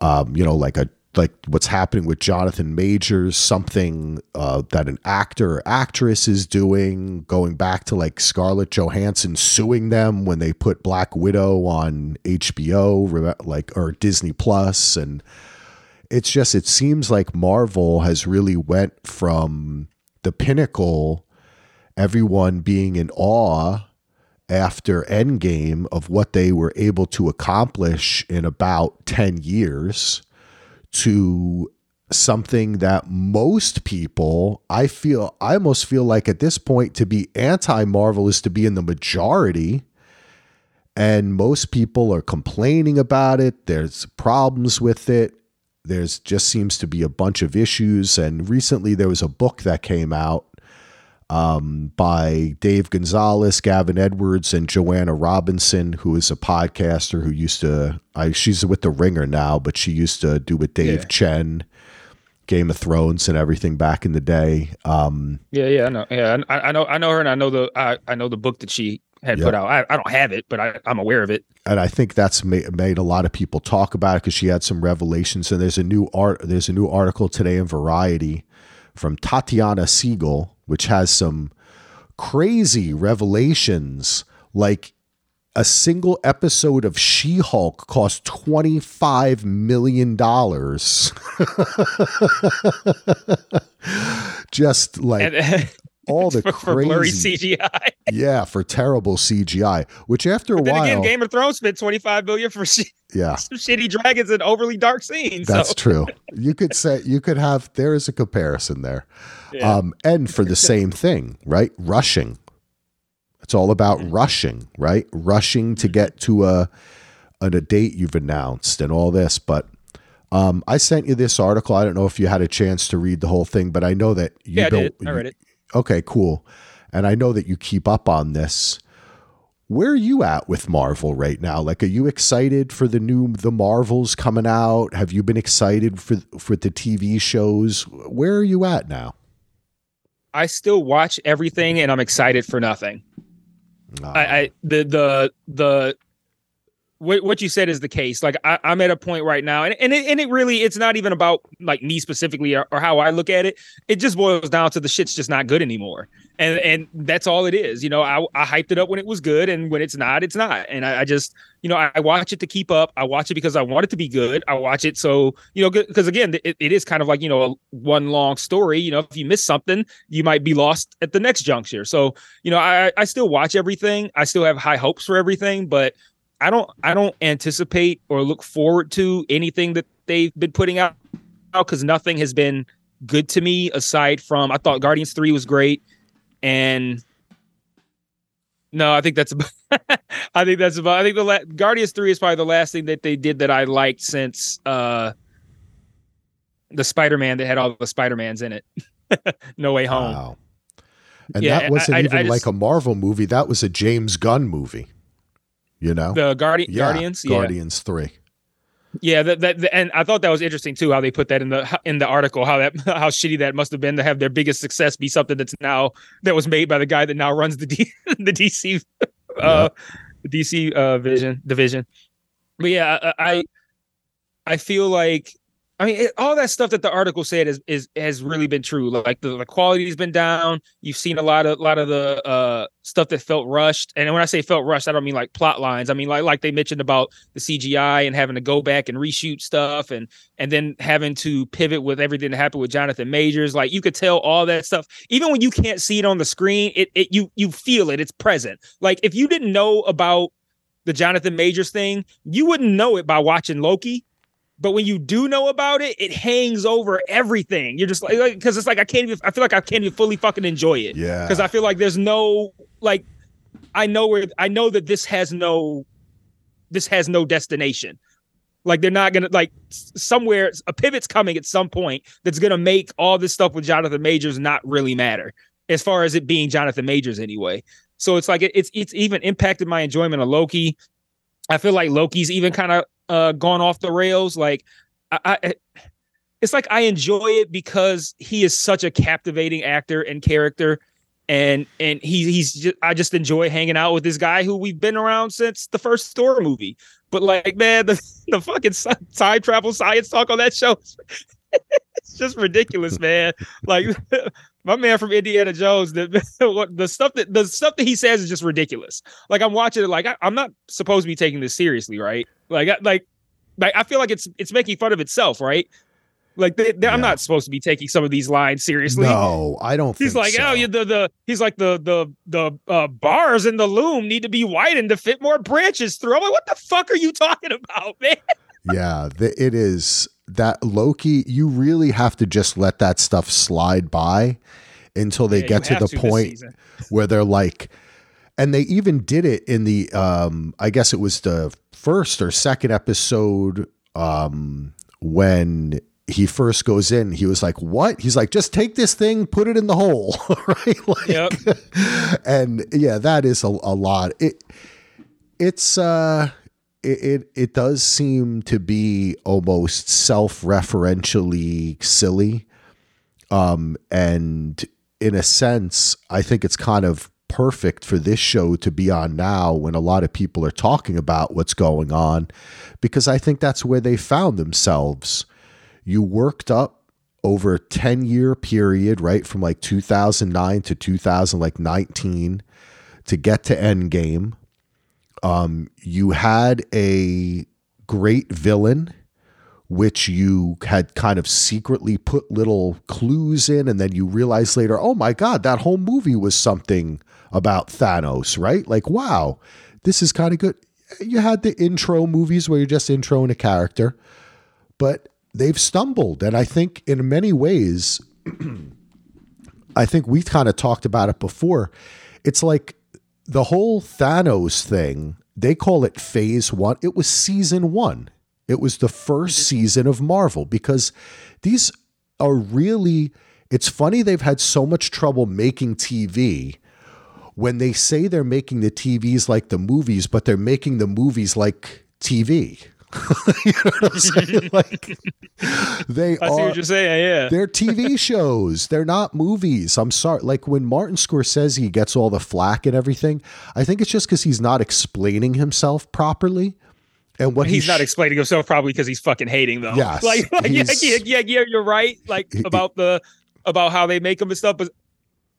um, you know, like a like what's happening with Jonathan Majors, something uh, that an actor or actress is doing, going back to like Scarlett Johansson suing them when they put Black Widow on HBO, like or Disney Plus, and it's just it seems like Marvel has really went from the pinnacle, everyone being in awe after Endgame of what they were able to accomplish in about 10 years to something that most people I feel I almost feel like at this point to be anti Marvel is to be in the majority and most people are complaining about it there's problems with it there's just seems to be a bunch of issues and recently there was a book that came out um, by Dave Gonzales, Gavin Edwards, and Joanna Robinson, who is a podcaster who used to, I, she's with The Ringer now, but she used to do with Dave yeah. Chen, Game of Thrones, and everything back in the day. Um, yeah, yeah, I know. Yeah, I, I, know. I know her, and I know the I, I know the book that she had yep. put out. I, I don't have it, but I, I'm aware of it. And I think that's made, made a lot of people talk about it because she had some revelations. And there's a new art. There's a new article today in Variety from Tatiana Siegel which has some crazy revelations like a single episode of She Hulk cost $25 million. Just like and, uh, all the for, crazy for blurry CGI. yeah, for terrible CGI. Which after a while, again, Game of Thrones spent twenty five billion for sh- yeah some shitty dragons and overly dark scenes. That's so. true. You could say you could have there is a comparison there, yeah. um, and for the same thing, right? Rushing. It's all about mm-hmm. rushing, right? Rushing to get to a a date you've announced and all this, but um, I sent you this article. I don't know if you had a chance to read the whole thing, but I know that you yeah, don't. I, did. I read it. Okay, cool. And I know that you keep up on this. Where are you at with Marvel right now? Like, are you excited for the new the Marvels coming out? Have you been excited for for the TV shows? Where are you at now? I still watch everything, and I'm excited for nothing. Uh, I, I the the the what, what you said is the case. Like I, am at a point right now, and and it, and it really it's not even about like me specifically or, or, how I look at it. It just boils down to the shit's just not good anymore, and and that's all it is. You know, I, I hyped it up when it was good, and when it's not, it's not. And I, I just you know I, I, watch it to keep up. I watch it because I want it to be good. I watch it so you know because again it, it is kind of like you know a one long story. You know, if you miss something, you might be lost at the next juncture. So you know I I still watch everything. I still have high hopes for everything, but I don't I don't anticipate or look forward to anything that they've been putting out because nothing has been good to me aside from I thought Guardians 3 was great and no, I think that's about, I think that's about I think the la- Guardians 3 is probably the last thing that they did that I liked since uh the Spider-Man that had all the Spider-Mans in it. no way home. Wow. And yeah, that wasn't I, even I, I just, like a Marvel movie, that was a James Gunn movie. You know, the Guardian yeah, Guardians, Guardians yeah. three. Yeah, that, that and I thought that was interesting too how they put that in the in the article how that how shitty that must have been to have their biggest success be something that's now that was made by the guy that now runs the D, the DC uh the DC uh vision division. But yeah, I I, I feel like I mean, it, all that stuff that the article said is is has really been true. Like the, the quality's been down. You've seen a lot of lot of the uh, stuff that felt rushed. And when I say felt rushed, I don't mean like plot lines. I mean like like they mentioned about the CGI and having to go back and reshoot stuff, and and then having to pivot with everything that happened with Jonathan Majors. Like you could tell all that stuff, even when you can't see it on the screen. It it you you feel it. It's present. Like if you didn't know about the Jonathan Majors thing, you wouldn't know it by watching Loki. But when you do know about it, it hangs over everything. You're just like, because it's like I can't even. I feel like I can't even fully fucking enjoy it. Yeah. Because I feel like there's no like, I know where I know that this has no, this has no destination. Like they're not gonna like somewhere a pivot's coming at some point that's gonna make all this stuff with Jonathan Majors not really matter as far as it being Jonathan Majors anyway. So it's like it, it's it's even impacted my enjoyment of Loki. I feel like Loki's even kind of uh gone off the rails. Like I, I it's like I enjoy it because he is such a captivating actor and character. And and he he's just I just enjoy hanging out with this guy who we've been around since the first Thor movie. But like, man, the, the fucking time travel science talk on that show, it's just ridiculous, man. Like my man from Indiana Jones, the the stuff that the stuff that he says is just ridiculous. Like I'm watching it, like I, am not supposed to be taking this seriously, right? Like, I, like, like I feel like it's it's making fun of itself, right? Like they, yeah. I'm not supposed to be taking some of these lines seriously. No, I don't. He's like, so. oh, the the he's like the the the uh, bars in the loom need to be widened to fit more branches through. I'm like, what the fuck are you talking about, man? yeah, the, it is that Loki. You really have to just let that stuff slide by until they yeah, get to the point where they're like, and they even did it in the um, I guess it was the first or second episode um when he first goes in, he was like, "What?" He's like, "Just take this thing, put it in the hole." right? Like, yep. And yeah, that is a, a lot. It it's uh it, it it does seem to be almost self-referentially silly. Um and in a sense, I think it's kind of perfect for this show to be on now when a lot of people are talking about what's going on because I think that's where they found themselves you worked up over a 10 year period, right? From like 2009 to 2019 to get to Endgame. Um, you had a great villain, which you had kind of secretly put little clues in, and then you realize later, oh my God, that whole movie was something about Thanos, right? Like, wow, this is kind of good. You had the intro movies where you're just introing a character, but they've stumbled. And I think in many ways, I think we've kind of talked about it before. It's like the whole Thanos thing, they call it phase one. It was season one. It was the first season of Marvel because these are really, it's funny they've had so much trouble making TV when they say they're making the TVs like the movies, but they're making the movies like TV. you know what I'm saying? Like they I are. What you're saying? Yeah, they're TV shows. They're not movies. I'm sorry. Like when Martin Scorsese gets all the flack and everything, I think it's just because he's not explaining himself properly. And what he's, he's not explaining himself probably because he's fucking hating them. Yes, like, like yeah, yeah, yeah, yeah, you're right. Like about the about how they make him and stuff, but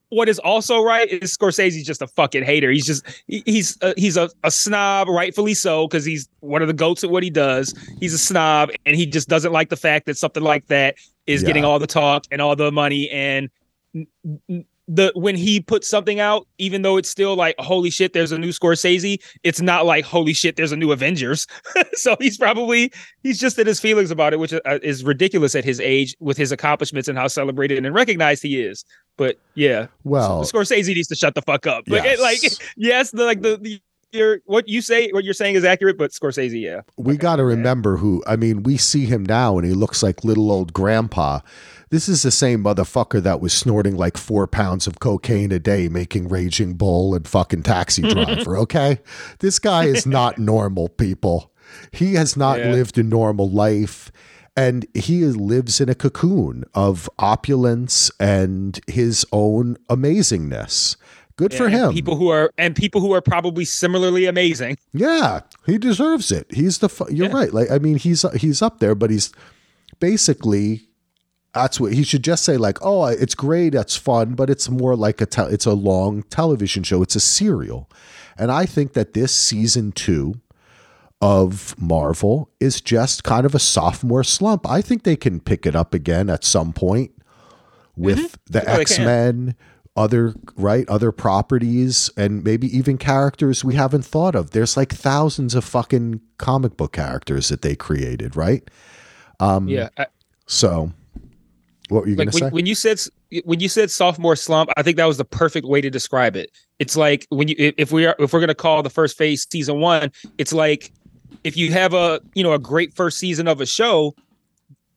what is also right is Scorsese's just a fucking hater. He's just he's uh, he's a, a snob, rightfully so, because he's one of the goats at what he does. He's a snob, and he just doesn't like the fact that something like that is yeah. getting all the talk and all the money. And the when he puts something out, even though it's still like holy shit, there's a new Scorsese. It's not like holy shit, there's a new Avengers. so he's probably he's just in his feelings about it, which uh, is ridiculous at his age with his accomplishments and how celebrated and recognized he is. But yeah, well, Scorsese needs to shut the fuck up. Yes. Like, like yes, the, like the, the you're, what you say, what you're saying is accurate, but Scorsese, yeah. We got to remember who. I mean, we see him now, and he looks like little old grandpa. This is the same motherfucker that was snorting like four pounds of cocaine a day, making Raging Bull and fucking Taxi Driver. okay, this guy is not normal, people. He has not yeah. lived a normal life and he lives in a cocoon of opulence and his own amazingness. Good yeah, for him. People who are and people who are probably similarly amazing. Yeah, he deserves it. He's the you're yeah. right. Like I mean, he's he's up there, but he's basically that's what he should just say like, "Oh, it's great, that's fun, but it's more like a te- it's a long television show. It's a serial." And I think that this season 2 of Marvel is just kind of a sophomore slump. I think they can pick it up again at some point with mm-hmm. the X Men, other right other properties and maybe even characters we haven't thought of there's like thousands of fucking comic book characters that they created right um yeah I, so what were you like gonna when, say? when you said when you said sophomore slump i think that was the perfect way to describe it. It's like when you if we are if we're going to call the first phase season one it's like if you have a you know a great first season of a show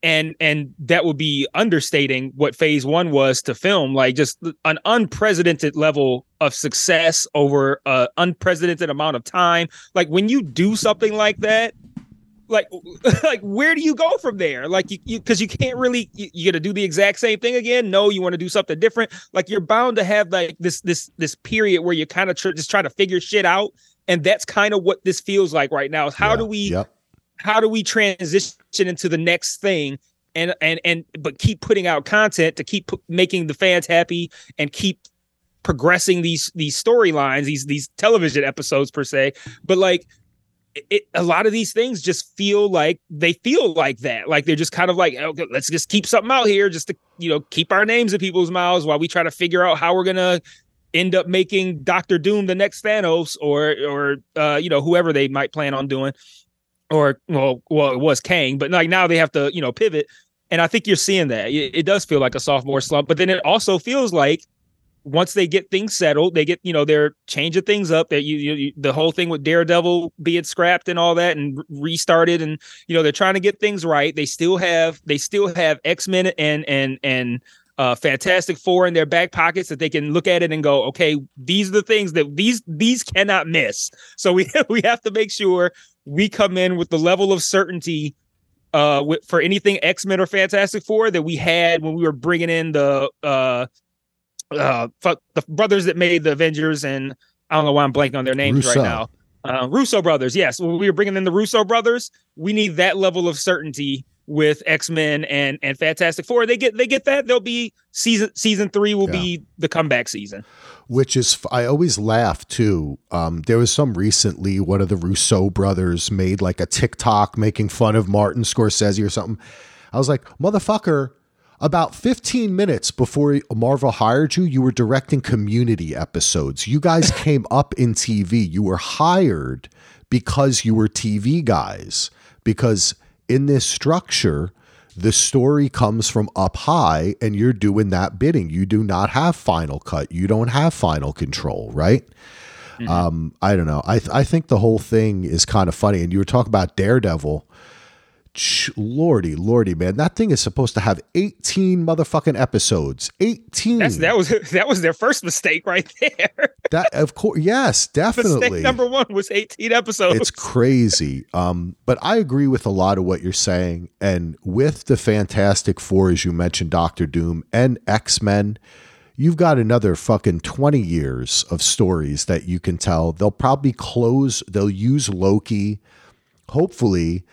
and and that would be understating what phase one was to film like just an unprecedented level of success over an unprecedented amount of time. Like when you do something like that like like where do you go from there? Like you because you, you, can't really you, you got to do the exact same thing again? No you want to do something different? Like you're bound to have like this this this period where you're kind of tr- just trying to figure shit out and that's kind of what this feels like right now is how Yeah, do we yep. how do we transition into the next thing and and and but keep putting out content to keep pu- making the fans happy and keep progressing these these storylines these these television episodes per se. But like it, a lot of these things just feel like they feel like that. Like they're just kind of like okay, let's just keep something out here just to you know keep our names in people's mouths while we try to figure out how we're gonna end up making Doctor Doom the next Thanos or or uh, you know whoever they might plan on doing. Or well well it was Kang but like now they have to you know pivot. And I think you're seeing that. It, it does feel like a sophomore slump but then it also feels like once they get things settled they get you know they're changing things up that you, you, the whole thing with Daredevil being scrapped and all that and restarted and you know they're trying to get things right they still have they still have X-Men and and and uh, Fantastic Four in their back pockets that they can look at it and go, okay, these are the things that these these cannot miss. So we we have to make sure we come in with the level of certainty uh with, for anything X-Men or Fantastic Four that we had when we were bringing in the uh uh fuck the brothers that made the Avengers and I don't know why I'm blanking on their names Russo. right now. Uh, Russo brothers, yes. When we were bringing in the Russo brothers, we need that level of certainty with X-Men and and Fantastic Four. They get they get that. They'll be season season three will Yeah. be the comeback season. which is I always laugh too. Um, there was some recently one of the Russo brothers made like a TikTok making fun of Martin Scorsese or something. I was like, motherfucker. About 15 minutes before Marvel hired you, you were directing community episodes. You guys came up in TV. You were hired because you were TV guys. Because in this structure, the story comes from up high and you're doing that bidding. You do not have final cut. You don't have final control, right? Um, I don't know. I th- I think the whole thing is kind of funny. And you were talking about Daredevil. Lordy, lordy, man, that thing is supposed to have 18 motherfucking episodes. 18. That's that was that was their first mistake right there. that of course, yes, definitely. mistake number one was 18 episodes. it's crazy. Um, but I agree with a lot of what you're saying. And with the Fantastic Four, as you mentioned, Doctor Doom and X Men, you've got another fucking 20 years of stories that you can tell. They'll probably close, they'll use Loki. Hopefully,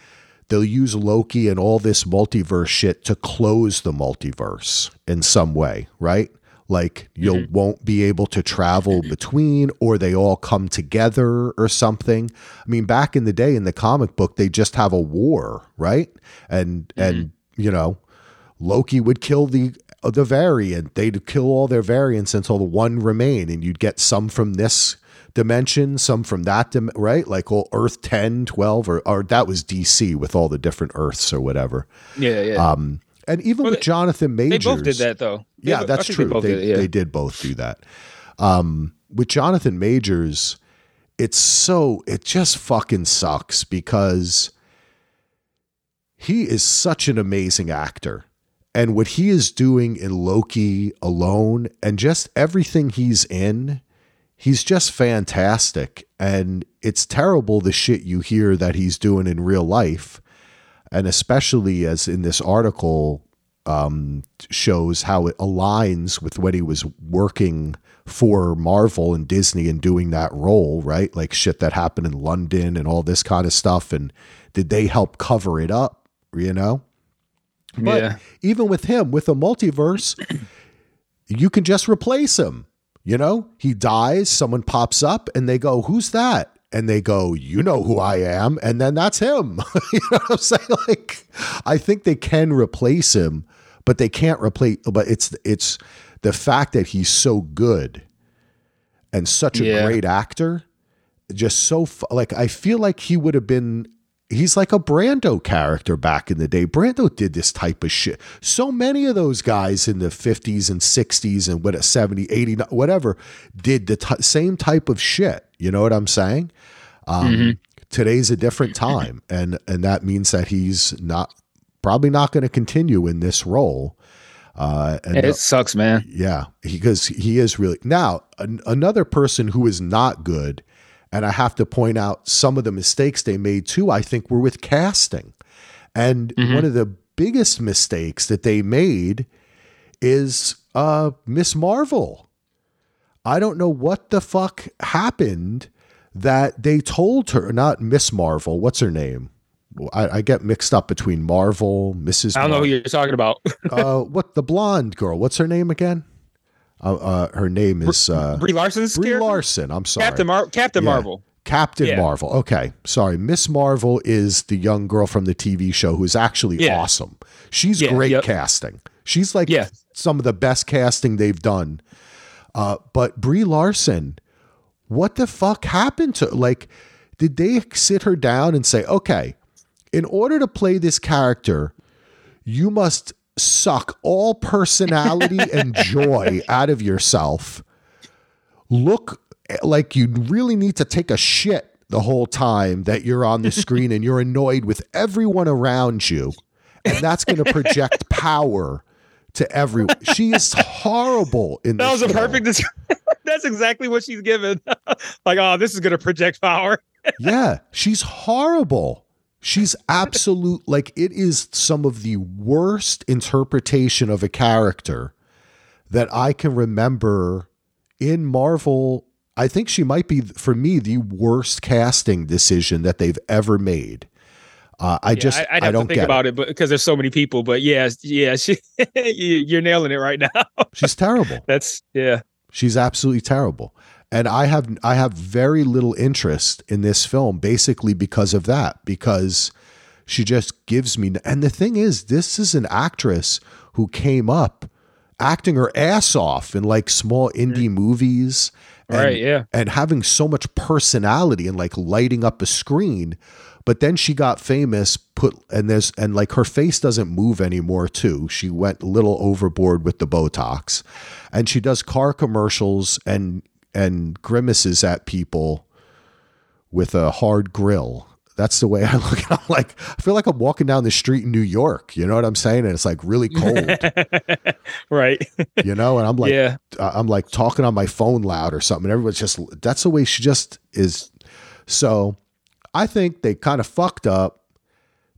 they'll use Loki and all this multiverse shit to close the multiverse in some way, right? Like you mm-hmm. won't be able to travel between, or they all come together, or something. I mean, back in the day in the comic book, they just have a war, right? And mm-hmm. and you know, Loki would kill the the variant. They'd kill all their variants until the one remain, and you'd get some from this dimension, some from that, dim- right? Like all Earth 10, 12, or, or that was DC with all the different Earths or whatever. yeah, yeah. Um, and even Well, with Jonathan Majors. they both did that though. They Yeah, that's true. They, They, did yeah. they did both do that. Um, with Jonathan Majors, it's so it just fucking sucks because he is such an amazing actor. And what he is doing in Loki alone and just everything he's in, he's just fantastic. And it's terrible the shit you hear that he's doing in real life. And especially as in this article um, shows how it aligns with what he was working for Marvel and Disney and doing that role, right? Like shit that happened in London and all this kind of stuff. And did they help cover it up, you know? But Yeah. even with him, with a multiverse, you can just replace him. You know, he dies, someone pops up, and they go, Who's that? And they go, You know who I am. And then that's him. you know what I'm saying? Like, I think they can replace him, but they can't replace. But it's it's the fact that he's so good and such a Yeah. great actor, just so like I feel like he would have been. He's like a Brando character back in the day. Brando did this type of shit. So many of those guys in the 50s and 60s and what 70, 80, whatever did the t- same type of shit. You know what I'm saying? Um, Today's a different time, and and that means that he's not probably not going to continue in this role. Uh, and It sucks, man. yeah, because he is really now an, another person who is not good, and I have to point out some of the mistakes they made too. I think were with casting, and one of the biggest mistakes that they made is uh, Miss Marvel. I don't know what the fuck happened that they told her not Miss Marvel. What's her name? I, I get mixed up between Marvel, Mrs. I don't know who you're talking about. uh, what the blonde girl? What's her name again? Uh, uh, her name is uh, Brie Larson's Brie character? Larson. I'm sorry, Captain Mar- Captain Yeah. Marvel. Captain Yeah. Marvel. Okay, sorry. Miss Marvel is the young girl from the TV show who's actually Yeah. awesome. She's great yep. casting. She's like some of the best casting they've done. Uh, but Brie Larson, what the fuck happened to like? Did they sit her down and say, okay, in order to play this character, you must suck all personality and joy out of yourself. Look like you really need to take a shit the whole time that you're on the screen and you're annoyed with everyone around you. And that's going to project power to everyone. She is horrible in That this was a perfect. Des- That's exactly what she's given. like, oh, this is gonna project power. yeah, she's horrible. She's absolute like it is some of the worst interpretation of a character that I can remember in Marvel. I think she might be for me the worst casting decision that they've ever made. Uh, I just I, I'd I have don't to think get about it, but because there's so many people. But yeah, yeah, she, you- you're nailing it right now. She's terrible. That's yeah. She's absolutely terrible. And I have I have very little interest in this film basically because of that because she just gives me and the thing is this is an actress who came up acting her ass off in like small indie movies and, Right, yeah. and having so much personality and like lighting up a screen. But then she got famous put and there's and like her face doesn't move anymore too. She went a little overboard with the botox. And she does car commercials and and grimaces at people with a hard grill that's the way i look at it. i'm like i feel like i'm walking down the street in new york you know what i'm saying and it's like really cold right. you know and i'm like yeah. uh, I'm like talking on my phone loud or something. And Everyone's just that's the way she just is. So I think they kind of fucked up.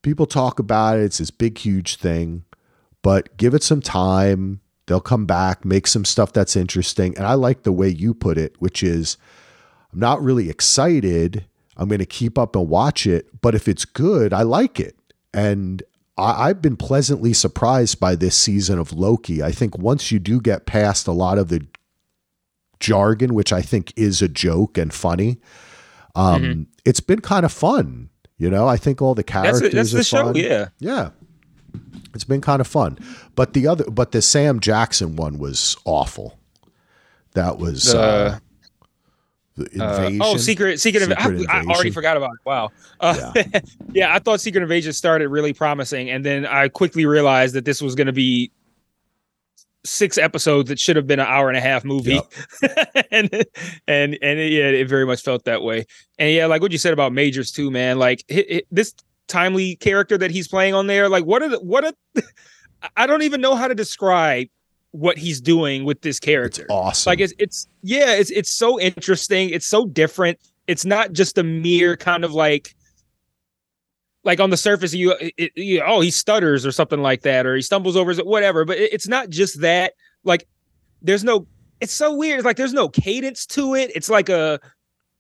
People talk about it. It's this big, huge thing, but give it some time. They'll come back, make some stuff that's interesting. And I like the way you put it, which is I'm not really excited. I'm going to keep up and watch it, but if it's good, I like it. And I, I've been pleasantly surprised by this season of Loki. I think once you do get past a lot of the jargon, which I think is a joke and funny, um, it's been kind of fun. You know, I think all the Mm-hmm. That's characters. That's are the show. fun. Yeah. Yeah. It's been kind of fun. But the other but the Sam Jackson one was awful. That was uh, The- the Uh, oh, Secret Secret, Secret I, I already forgot about it. Wow. Uh, yeah. I thought Secret Invasion started really promising, and then I quickly realized that this was going to be six episodes that should have been an hour and a half movie, and and and it, yeah, it very much felt that way. And yeah, like what you said about Majors too, man. Like hi- hi- this timely character that he's playing on there. Like what are the what a I don't even know how to describe what he's doing with this It's character. awesome. Like it's it's yeah, it's it's so interesting. It's so different. It's not just a mere kind of like like on the surface you, it, you oh he stutters or something like that or he stumbles over whatever. But it, it's not just that. Like there's no. It's so weird. It's like there's no cadence to it. It's like a.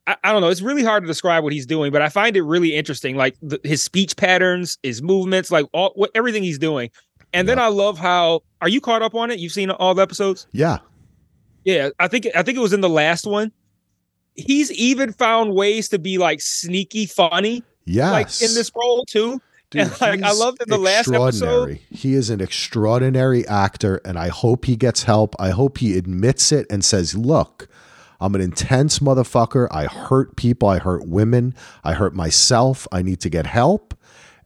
I, I don't know. It's really hard to describe what he's doing, but I find it really interesting. Like the, his speech patterns, his movements, like all what everything he's doing. And then I love how. Are you caught up on it? You've seen all the episodes. yeah. Yeah, I think I think it was in the last one. He's even found ways to be like sneaky funny, Yes. like in this role too. Dude, and like I loved in the last episode. He is an extraordinary actor, and I hope he gets help. I hope he admits it and says, "Look, I'm an intense motherfucker. I hurt people. I hurt women. I hurt myself. I need to get help."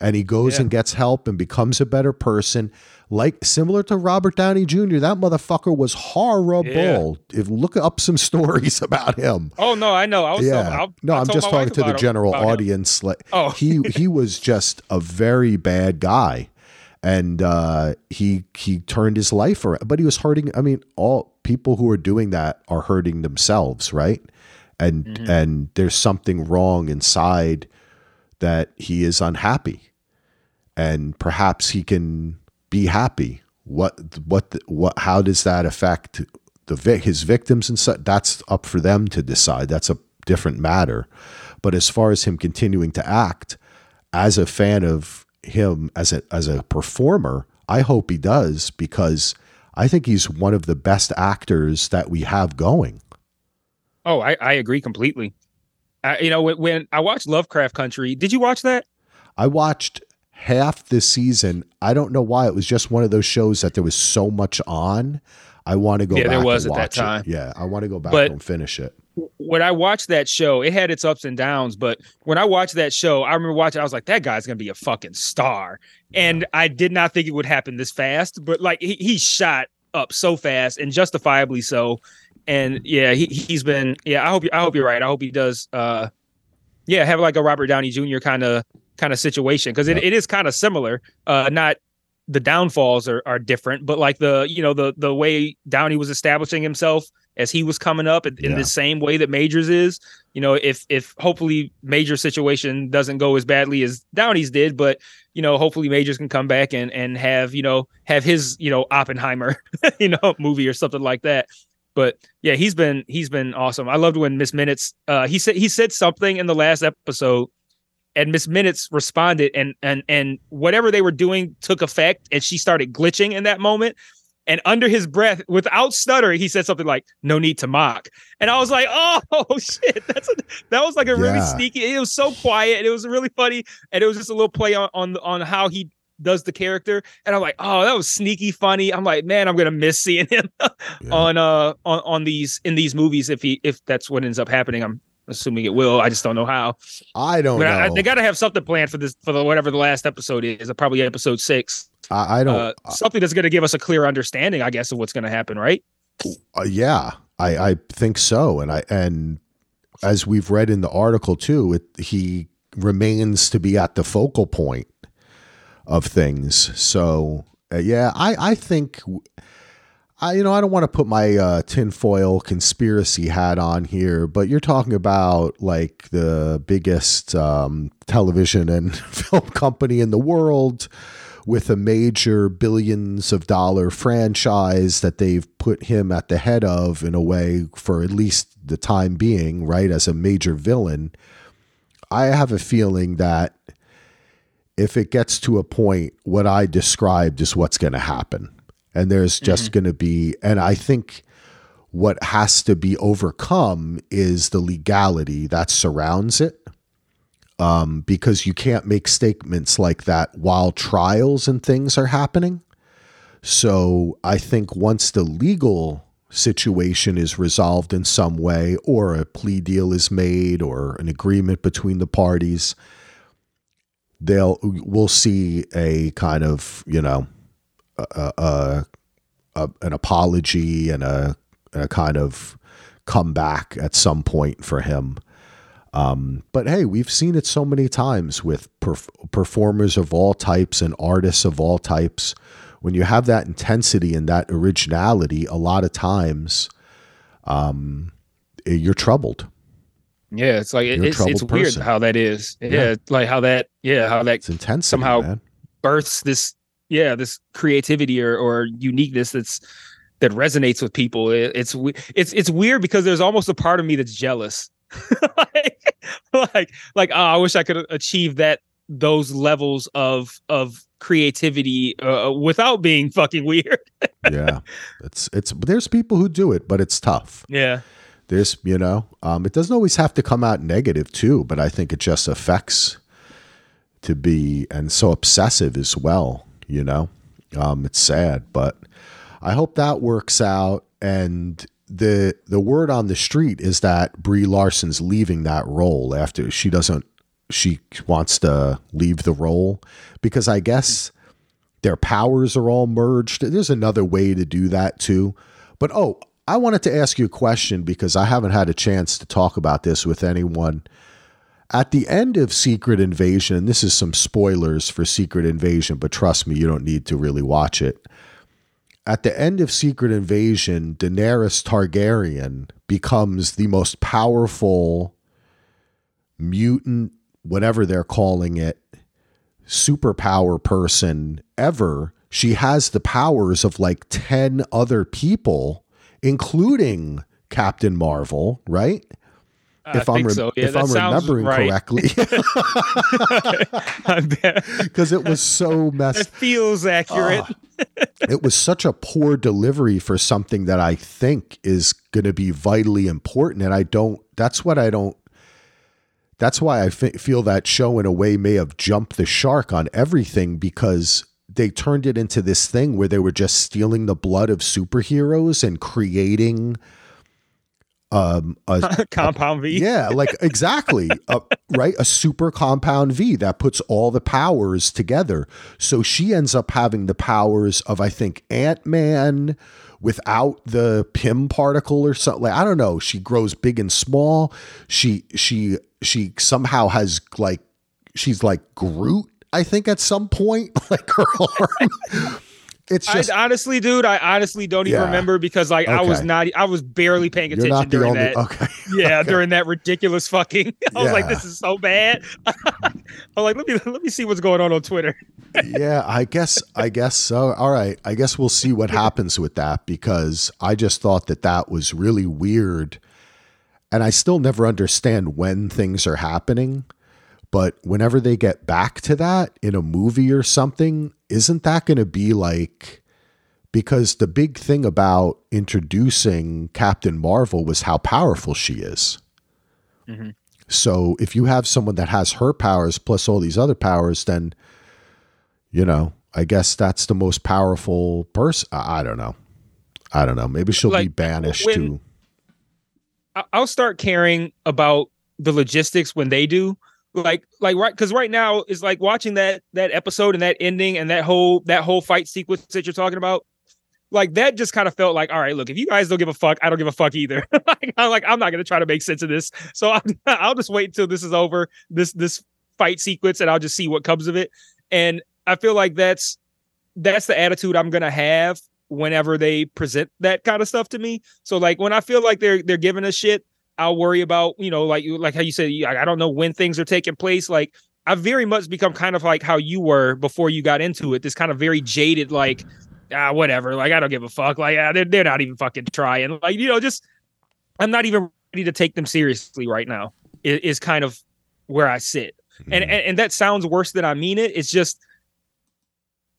And he goes Yeah. and gets help and becomes a better person. Like similar to Robert Downey Jr., that motherfucker was horrible. If look up some stories about him. Oh no, I know. I was Yeah. I, no, I'm just talking to the general him. audience. Like, Oh. he he was just a very bad guy, and uh, he he turned his life around. But he was hurting. I mean, all people who are doing that are hurting themselves, right? And Mm-hmm. and there's something wrong inside that he is unhappy, and perhaps he can be happy. What what what? How does that affect the vic- his victims and such? That's up for them to decide. That's a different matter. But as far as him continuing to act, as a fan of him as a as a performer, I hope he does because I think he's one of the best actors that we have going. Oh, I, I agree completely. I, you know, when, when I watched Lovecraft Country, did you watch that? I watched half the season. I don't know why. It was just one of those shows that there was so much on. I want to go Yeah, back there was and at that time. it. Yeah, I want to go back But- and finish it. When I watched that show, it had its ups and downs. But when I watched that show, I remember watching. I was like, "That guy's gonna be a fucking star," and I did not think it would happen this fast. But like, he, he shot up so fast and justifiably so. And yeah, he he's been. Yeah, I hope you. I hope you're right. I hope he does. Uh, yeah, have like a Robert Downey Jr. kind of kind of situation because it, it is kind of similar. Uh, not the downfalls are are different, but like the you know the the way Downey was establishing himself as he was coming up in, in Yeah. the same way that Majors is. You know, if if hopefully Major's situation doesn't go as badly as Downey's did, but you know, hopefully Majors can come back and and have you know have his you know Oppenheimer you know movie or something like that. But yeah, he's been he's been awesome. I loved when Miss Minutes uh he said he said something in the last episode and Miss Minutes responded and and and whatever they were doing took effect and she started glitching in that moment. And under his breath, without stuttering, he said something like, "No need to mock." And I was like, "Oh shit, that's a, that was like a really Yeah. sneaky." It was so quiet, and it was really funny, and it was just a little play on on on how he does the character. And I'm like, "Oh, that was sneaky funny." I'm like, "Man, I'm gonna miss seeing him on uh on on these in these movies if he if that's what ends up happening." I'm assuming it will. I just don't know how. I don't But know. I, I, they got to have something planned for this for the whatever the last episode is. Probably episode six. I, don't. Uh, something that's going to give us a clear understanding, I guess, of what's going to happen, right? Uh, yeah, I, I think so, and I and as we've read in the article too, it, he remains to be at the focal point of things. So uh, yeah, I I think I you know I don't want to put my uh, tinfoil conspiracy hat on here, but you're talking about like the biggest um, television and film company in the world with a major billions of dollar franchise that they've put him at the head of in a way for at least the time being, right, as a major villain. I have a feeling that if it gets to a point, what I described is what's going to happen. And there's just going to be, and I think what has to be overcome is the legality that surrounds it um, because you can't make statements like that while trials and things are happening. So I think once the legal situation is resolved in some way, or a plea deal is made, or an agreement between the parties, they'll we'll see a kind of you know a, a, a an apology and a, a kind of comeback at some point for him. Um, but hey, we've seen it so many times with perf- performers of all types and artists of all types. When you have that intensity and that originality, a lot of times um, eh, you're troubled. Yeah, it's like it, it's it's weird how that is. Yeah, Yeah. like how that yeah how that It's intensity, Somehow- man. births this yeah this creativity or or uniqueness that's that resonates with people. It, it's it's it's weird because there's almost a part of me that's jealous. like, like like oh, I wish I could achieve that those levels of of creativity uh, without being fucking weird. yeah, it's it's. There's people who do it, but it's tough. Yeah. There's you know, um, it doesn't always have to come out negative too, but I think it just affects to be and so obsessive as well. You know, um, it's sad, but I hope that works out. And the the word on the street is that Brie Larson's leaving that role after she doesn't she wants to leave the role because I guess their powers are all merged. There's another way to do that too. But oh, I wanted to ask you a question because I haven't had a chance to talk about this with anyone. At the end of Secret Invasion, this is some spoilers for Secret Invasion, but trust me, you don't need to really watch it. At the end of Secret Invasion, Daenerys Targaryen becomes the most powerful mutant, whatever they're calling it, superpower person ever. She has the powers of like 10 other people, including Captain Marvel, right? Uh, I if I'm rem- so. Yeah, if I'm remembering right. correctly, because it was so That messed. feels accurate. It was such a poor delivery for something that I think is going to be vitally important, and I don't. That's what I don't. That's why I feel that show in a way may have jumped the shark on everything because they turned it into this thing where they were just stealing the blood of superheroes and creating um a, Compound V. yeah, like exactly. uh, right? A super compound V that puts all the powers together. So she ends up having the powers of, I think, Ant Man without the Pym particle or something. Like, I don't know. She grows big and small. She, she, she somehow has like, she's like Groot, I think, at some point, like her arm. It's just, I honestly, dude, I honestly don't even Yeah. remember because like I was not, I was barely paying you're attention during only, that. okay. Yeah, okay. during that ridiculous fucking. I was like, this is so bad. I'm like, let me let me see what's going on on Twitter. yeah, I guess I guess so. All right, I guess we'll see what happens with that because I just thought that that was really weird, and I still never understand when things are happening. But whenever they get back to that in a movie or something, isn't that going to be like? Because the big thing about introducing Captain Marvel was how powerful she is. Mhm. So if you have someone that has her powers plus all these other powers, then you know, I guess that's the most powerful person. I don't know. I don't know. Maybe she'll be banished when- to. I'll start caring about the logistics when they do. Like, like right, because right now is like watching that that episode and that ending and that whole that whole fight sequence that you're talking about. Like that just kind of felt like, all right, look, if you guys don't give a fuck, I don't give a fuck either. like, I'm like, I'm not gonna try to make sense of this. So I'm, I'll just wait until this is over, this this fight sequence, and I'll just see what comes of it. And I feel like that's that's the attitude I'm gonna have whenever they present that kind of stuff to me. So like when I feel like they're they're giving a shit, I'll worry about you know like you like how you said I I don't know when things are taking place. Like I've very much become kind of like how you were before you got into it. This kind of very jaded like ah whatever. Like I don't give a fuck. Like ah, they're they're not even fucking trying. Like you know just I'm not even ready to take them seriously right now. Is, is kind of where I sit. And, and and that sounds worse than I mean it. It's just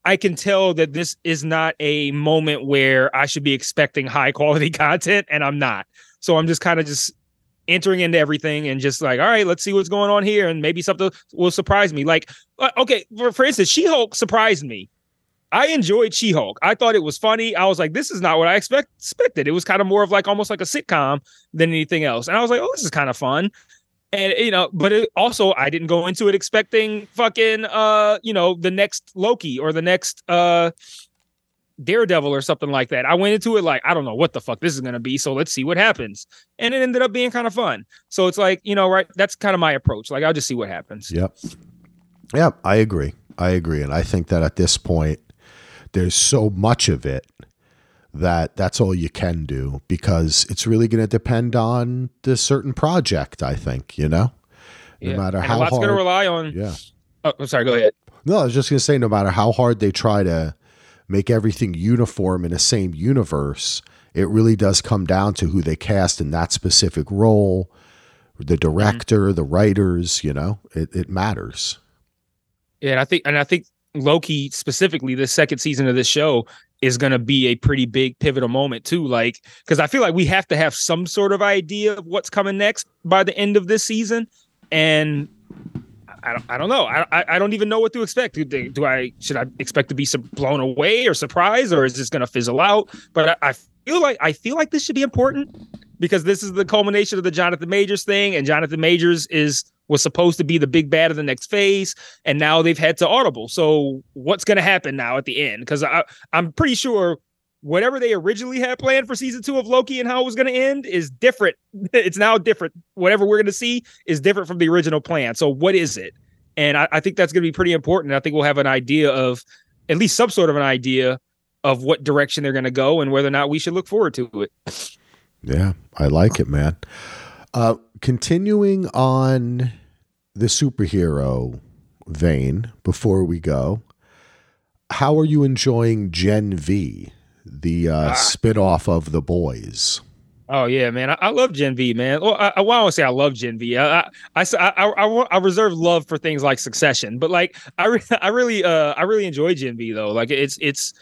I can tell that this is not a moment where I should be expecting high quality content, and I'm not. So I'm just kind of just entering into everything and just like, all right, let's see what's going on here, and maybe something will surprise me. Like, uh, okay, for, for instance, She Hulk surprised me. I enjoyed She Hulk. I thought it was funny. I was like, this is not what I expect expected. It was kind of more of like almost like a sitcom than anything else. And I was like, oh, this is kind of fun. And you know, but it also I didn't go into it expecting fucking uh, you know, the next Loki or the next uh Daredevil or something like that. I went into it like, I don't know what the fuck this is gonna be, so let's see what happens. And it ended up being kind of fun. So it's like, you know, right, that's kind of my approach. Like I'll just see what happens. Yep. Yep. I agree. I agree. And I think that at this point, there's so much of it that that's all you can do because it's really going to depend on the certain project, I think, you know? No Yeah. matter And how a lot's hard. gonna rely on yeah. oh, I'm sorry, go ahead. No, I was just going to say, no matter how hard they try to make everything uniform in the same universe, it really does come down to who they cast in that specific role, the director, mm-hmm. the writers, you know, it, it matters. Yeah, and I think and I think Loki specifically the second season of this show is going to be a pretty big pivotal moment too like cuz I feel like we have to have some sort of idea of what's coming next by the end of this season. And I don't, I don't know. I, I don't even know what to expect. Do, do I should I expect to be blown away or surprised, or is this going to fizzle out? But I, I feel like I feel like this should be important because this is the culmination of the Jonathan Majors thing, and Jonathan Majors is was supposed to be the big bad of the next phase, and now they've had to audible. So what's going to happen now at the end? Because I I'm pretty sure whatever they originally had planned for season two of Loki and how it was going to end is different. It's now different. Whatever we're going to see is different from the original plan. So what is it? And I, I think that's going to be pretty important. I think we'll have an idea of at least some sort of an idea of what direction they're going to go and whether or not we should look forward to it. Yeah, I like it, man. Uh, continuing on the superhero vein before we go, how are you enjoying Gen V? The uh, ah. spinoff of The Boys. Oh yeah, man, I, I love Gen V, man. Well, I, I want to say I love Gen V. I, I, I, I, I, I reserve love for things like Succession, but like I, re- I really, uh, I really enjoy Gen V though. Like it's, it's,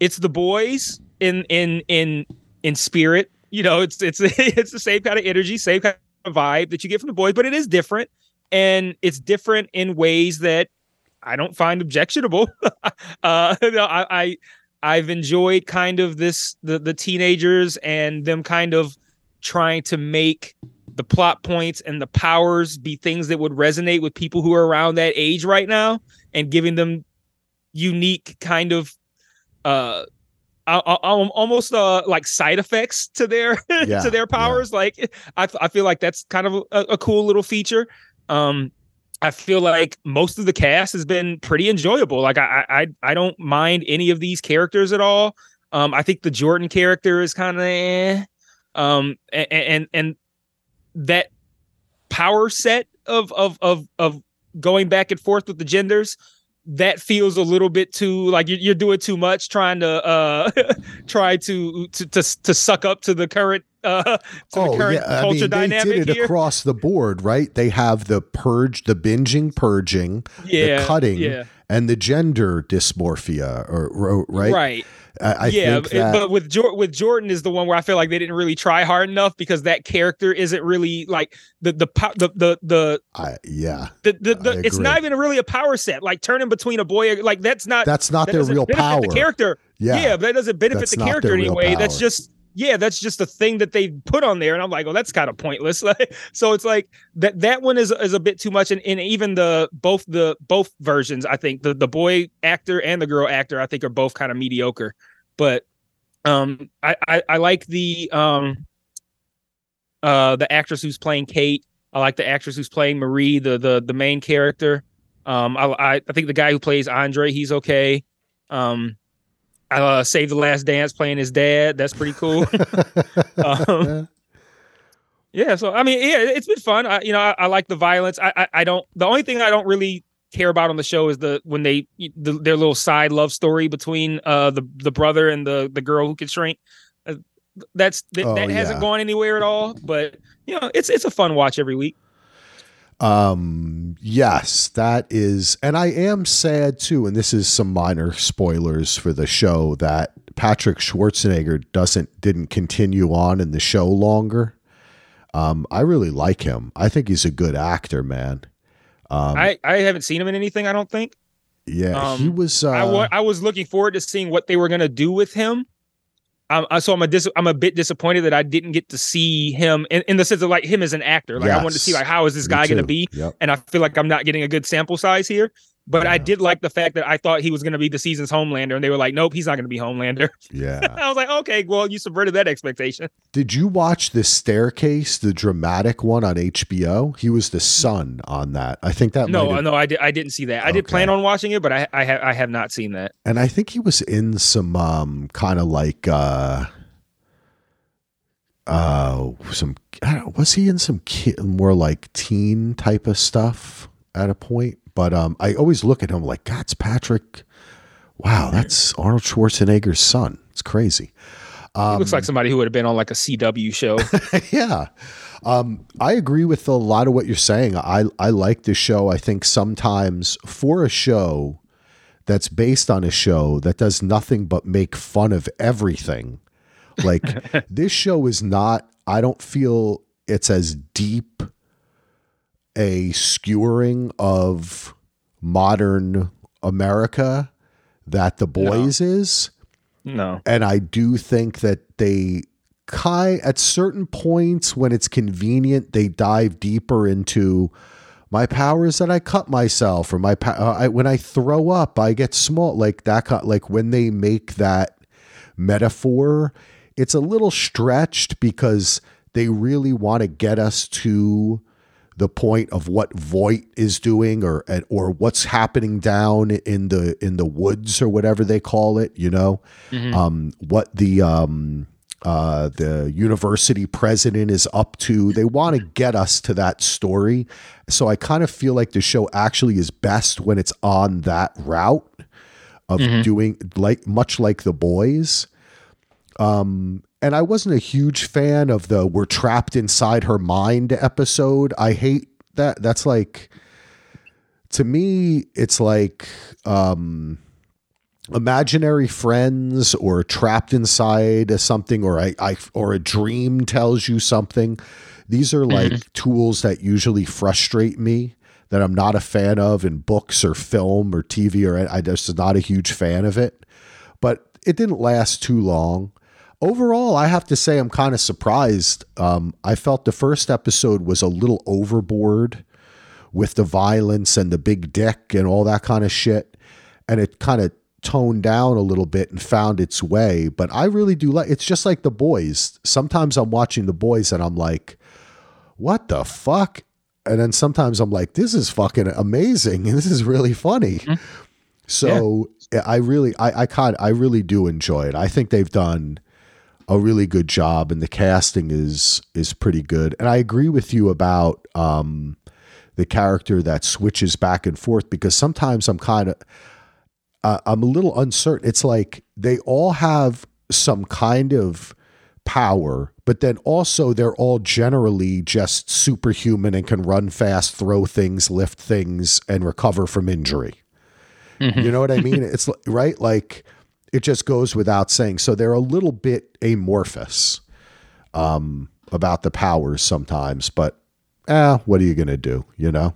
it's The Boys in, in, in, in spirit. You know, it's, it's, it's the same kind of energy, same kind of vibe that you get from The Boys, but it is different, and it's different in ways that I don't find objectionable. uh, know, I, I I've enjoyed kind of this the the teenagers and them kind of trying to make the plot points and the powers be things that would resonate with people who are around that age right now and giving them unique kind of uh almost uh like side effects to their yeah, to their powers yeah. like I, I feel like that's kind of a, a cool little feature um I feel like most of the cast has been pretty enjoyable. Like I I I don't mind any of these characters at all. Um, I think the Jordan character is kind of eh. um, and, and and that power set of of of of going back and forth with the genders that feels a little bit too like you're, you're doing too much trying to uh try to, to to to suck up to the current uh to oh, the current yeah. culture I mean, dynamic they did it here. across the board right they have the purge the binging purging yeah, the cutting yeah. And the gender dysmorphia or, or right? Right. I, I yeah, that... but with jo- with Jordan is the one where I feel like they didn't really try hard enough because that character isn't really like the the the the the I, yeah. The, the, the it's not even really a power set like turning between a boy like that's not that's not that their real power the character. Yeah. Yeah but that doesn't benefit that's the character anyway. That's just yeah, that's just a thing that they put on there, and I'm like, oh, that's kind of pointless. so it's like that that one is is a bit too much, and, and even the both the both versions, I think the the boy actor and the girl actor, I think are both kind of mediocre. But um, I, I I like the um uh the actress who's playing Kate. I like the actress who's playing Marie, the the the main character. Um, I I, I think the guy who plays Andre, he's okay. Um, uh, Save the last dance playing his dad. That's pretty cool. um, yeah, so I mean, yeah, it's been fun. I, you know, I, I like the violence. I, I, I, don't. The only thing I don't really care about on the show is the when they the, their little side love story between uh the the brother and the the girl who can shrink. Uh, that's th- oh, that hasn't gone anywhere at all. But you know, it's it's a fun watch every week. Um, yes, that is, and I am sad too. And this is some minor spoilers for the show that Patrick Schwarzenegger doesn't didn't continue on in the show longer. Um, I really like him. I think he's a good actor, man. Um, I I haven't seen him in anything. I don't think. Yeah, um, he was. Uh, I, w- I was looking forward to seeing what they were going to do with him I'm, so I'm a dis- I'm a bit disappointed that I didn't get to see him in, in the sense of like him as an actor. Like yes. I wanted to see like how is this guy going to be, yep. and I feel like I'm not getting a good sample size here. But yeah. I did like the fact that I thought he was going to be the season's Homelander, and they were like, "Nope, he's not going to be Homelander." Yeah, I was like, "Okay, well, you subverted that expectation." Did you watch the Staircase, the dramatic one on HBO? He was the son on that. I think that. No, no, I did. I didn't see that. Okay. I did plan on watching it, but I, I have, I have not seen that. And I think he was in some um, kind of like. uh uh some was he in some kid, more like teen type of stuff at a point but um i always look at him like god's patrick. Wow that's arnold schwarzenegger's son. It's crazy. Um, he looks like somebody who would have been on like a cw show. Yeah. Um, I agree with a lot of what you're saying. I, I like this show. I think sometimes for a show that's based on a show that does nothing but make fun of everything, like this show is not, I don't feel it's as deep a skewering of modern America that the boys is. No. And I do think that they kind at certain points when it's convenient, they dive deeper into my power is that I cut myself or my uh, I, when I throw up, I get small like that. Like when they make that metaphor, it's a little stretched because they really want to get us to the point of what Vought is doing or or what's happening down in the in the woods or whatever they call it, you know. Mm-hmm. Um, what the um, uh, the university president is up to. They want to get us to that story. So I kind of feel like the show actually is best when it's on that route of mm-hmm. doing like much like the boys. Um, and I wasn't a huge fan of the "we're trapped inside her mind" episode. I hate that. That's like to me, it's like um, imaginary friends or trapped inside a something, or I, I or a dream tells you something. These are like mm-hmm. tools that usually frustrate me. That I'm not a fan of in books or film or TV, or I just not a huge fan of it. But it didn't last too long overall, I have to say I'm kind of surprised. Um, I felt the first episode was a little overboard with the violence and the big dick and all that kind of shit, and it kind of toned down a little bit and found its way. But I really do like. It's just like the boys. Sometimes I'm watching the boys and I'm like, "What the fuck." And then sometimes I'm like, this is fucking amazing. And this is really funny. Mm-hmm. So yeah. I really, I, I kind I really do enjoy it. I think they've done a really good job, and the casting is is pretty good. And I agree with you about um, the character that switches back and forth because sometimes I'm kind of uh, I'm a little uncertain. It's like they all have some kind of power, but then also they're all generally just superhuman and can run fast, throw things, lift things, and recover from injury. Mm-hmm. You know what I mean? it's right like it just goes without saying. So they're a little bit amorphous um, about the powers sometimes, but eh, what are you going to do? You know,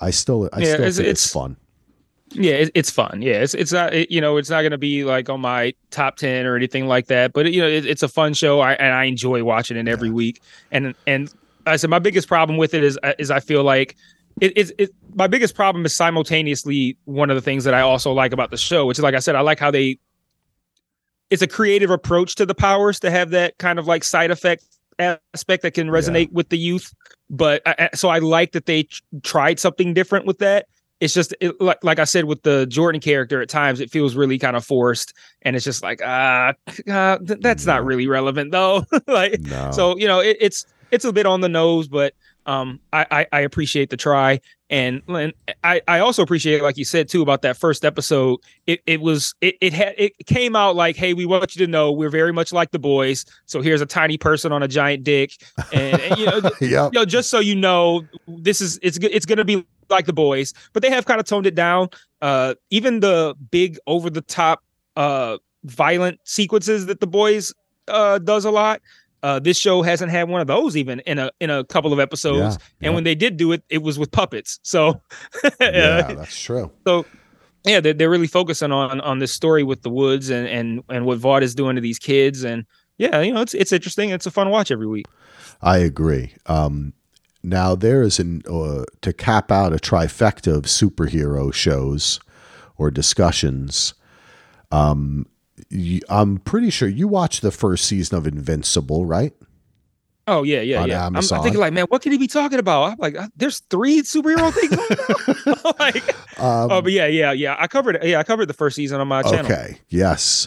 I still, I yeah, still it's, think it's, it's fun. Yeah, it's fun. Yeah, it's it's not you know it's not going to be like on my top ten or anything like that, but you know it, it's a fun show. I and I enjoy watching it every yeah. week. And and I said my biggest problem with it is is I feel like it, it, it, my biggest problem is simultaneously one of the things that I also like about the show, which is like I said, I like how they it's a creative approach to the powers to have that kind of like side effect aspect that can resonate yeah. with the youth. But I, so I like that they tried something different with that. It's just it, like like I said with the Jordan character at times it feels really kind of forced and it's just like ah uh, uh, th- that's no. not really relevant though like no. so you know it, it's it's a bit on the nose but um, I, I, I appreciate the try, and, and I I also appreciate, like you said too, about that first episode. It it was it it had it came out like, hey, we want you to know we're very much like the boys. So here's a tiny person on a giant dick, and, and you know, yep. you know, just so you know, this is it's it's gonna be like the boys, but they have kind of toned it down. Uh, even the big over the top uh violent sequences that the boys uh does a lot uh, this show hasn't had one of those even in a in a couple of episodes. Yeah, and yeah. when they did do it, it was with puppets. So yeah, that's true. So yeah, they're, they're really focusing on on this story with the woods and and and what Vought is doing to these kids. And yeah, you know, it's it's interesting. It's a fun watch every week. I agree. Um, now there is an uh, to cap out a trifecta of superhero shows or discussions. Um, I'm pretty sure you watched the first season of Invincible, right? Oh yeah, yeah, yeah. I'm, I'm, thinking like, man, what could he be talking about? I'm like, uh, there's three superhero things. like, um, oh, but yeah, yeah, yeah. I covered, yeah, I covered the first season on my channel. Okay, yes,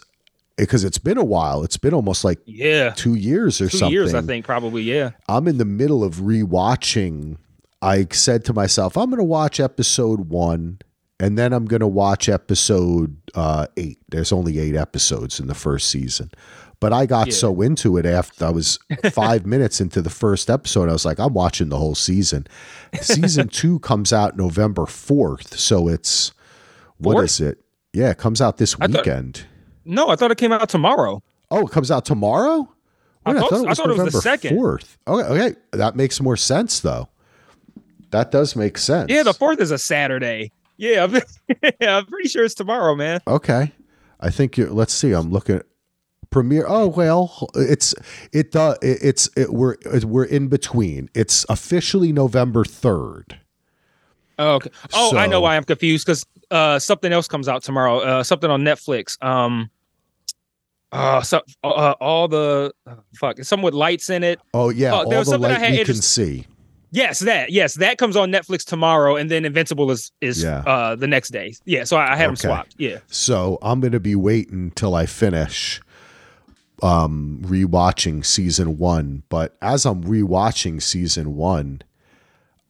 because it's been a while. It's been almost like yeah, two years or two something. Years, I think, probably. Yeah. I'm in the middle of rewatching. I said to myself, I'm going to watch episode one and then I'm going to watch episode uh, eight. There's only eight episodes in the first season, but I got yeah. so into it after I was five minutes into the first episode. I was like, I'm watching the whole season. Season two comes out November fourth, so it's what fourth? is it? Yeah, it comes out this weekend. Thought, no, I thought it came out tomorrow. Oh, it comes out tomorrow. I, thought, I thought, it was, I thought it was the second. Fourth. Okay, okay, that makes more sense though. That does make sense. Yeah, the fourth is a Saturday. Yeah, I'm, yeah, I'm pretty sure it's tomorrow, man. Okay. I think you let's see. I'm looking at premiere. Oh well, it's it uh it's it, we're it, we're in between. It's officially November 3rd. Oh, okay. Oh, I know why I'm confused because uh, something else comes out tomorrow. Uh, something on Netflix. Um, uh, so uh, all the uh, fuck, some with lights in it. Oh yeah, Oh, there all was the something I light had we can see. Yes, that. Yes, that comes on Netflix tomorrow, and then Invincible is is Yeah. uh the next day. Yeah, so I, I had them swapped. Yeah. So I'm going to be waiting till I finish um rewatching season 1, but as I'm rewatching season 1,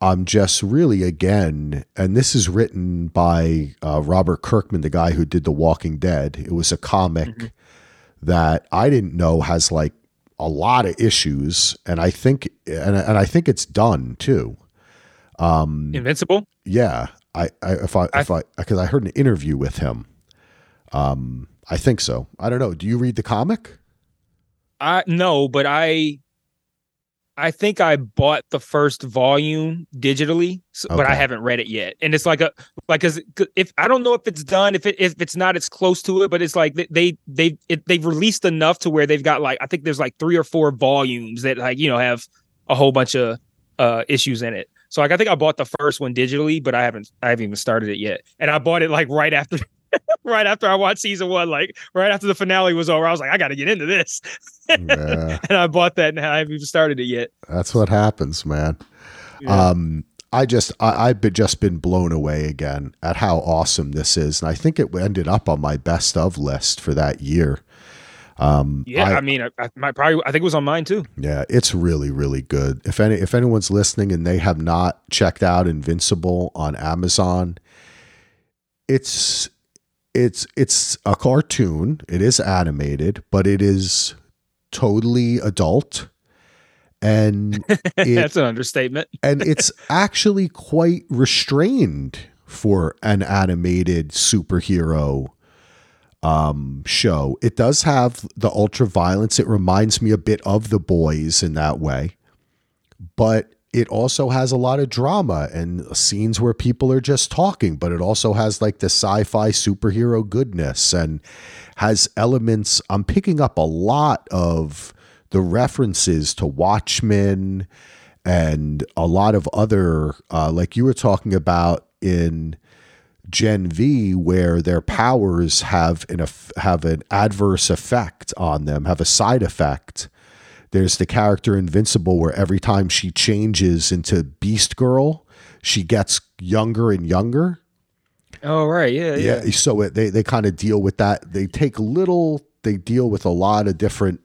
I'm just really again and this is written by uh, Robert Kirkman, the guy who did The Walking Dead. It was a comic Mhm. that I didn't know has like a lot of issues and I think and, and I think it's done too. Um Invincible. yeah, I, I if I I- if I because I heard an interview with him. Um, I think so. I don't know. Do you read the comic? I no, but I I think I bought the first volume digitally, s- but I haven't read it yet. And it's like a like cuz if I don't know if it's done, if it if it's not it's close to it, but it's like they they it, they've released enough to where they've got like I think there's like 3 or 4 volumes that like, you know, have a whole bunch of uh issues in it. So like I think I bought the first one digitally, but I haven't I haven't even started it yet. And I bought it like right after right after I watched season 1 like right after the finale was over. I was like I got to get into this. yeah, and I bought that and I haven't even started it yet. that's what happens, man. Um, I just I, I've been, just been blown away again at how awesome this is, and I think it ended up on my best of list for that year. Um, yeah, I, I- mean, I, I might probably I think it was on mine too. Yeah, it's really really good. If any if anyone's listening and they have not checked out Invincible on Amazon, it's it's it's a cartoon. It is animated, but it is totally adult. And it, That's an understatement. and it's actually quite restrained for an animated superhero um show. It does have the ultra violence. It reminds me a bit of the boys in that way. But it also has a lot of drama and scenes where people are just talking, but it also has like the sci-fi superhero goodness and has elements I'm picking up a lot of the references to Watchmen and a lot of other uh, like you were talking about in Gen V, where their powers have an have an adverse effect on them, have a side effect. There's the character Invincible, where every time she changes into Beast Girl, she gets younger and younger. Oh right, yeah, yeah. Yeah, so it, they they kind of deal with that. They take little. They deal with a lot of different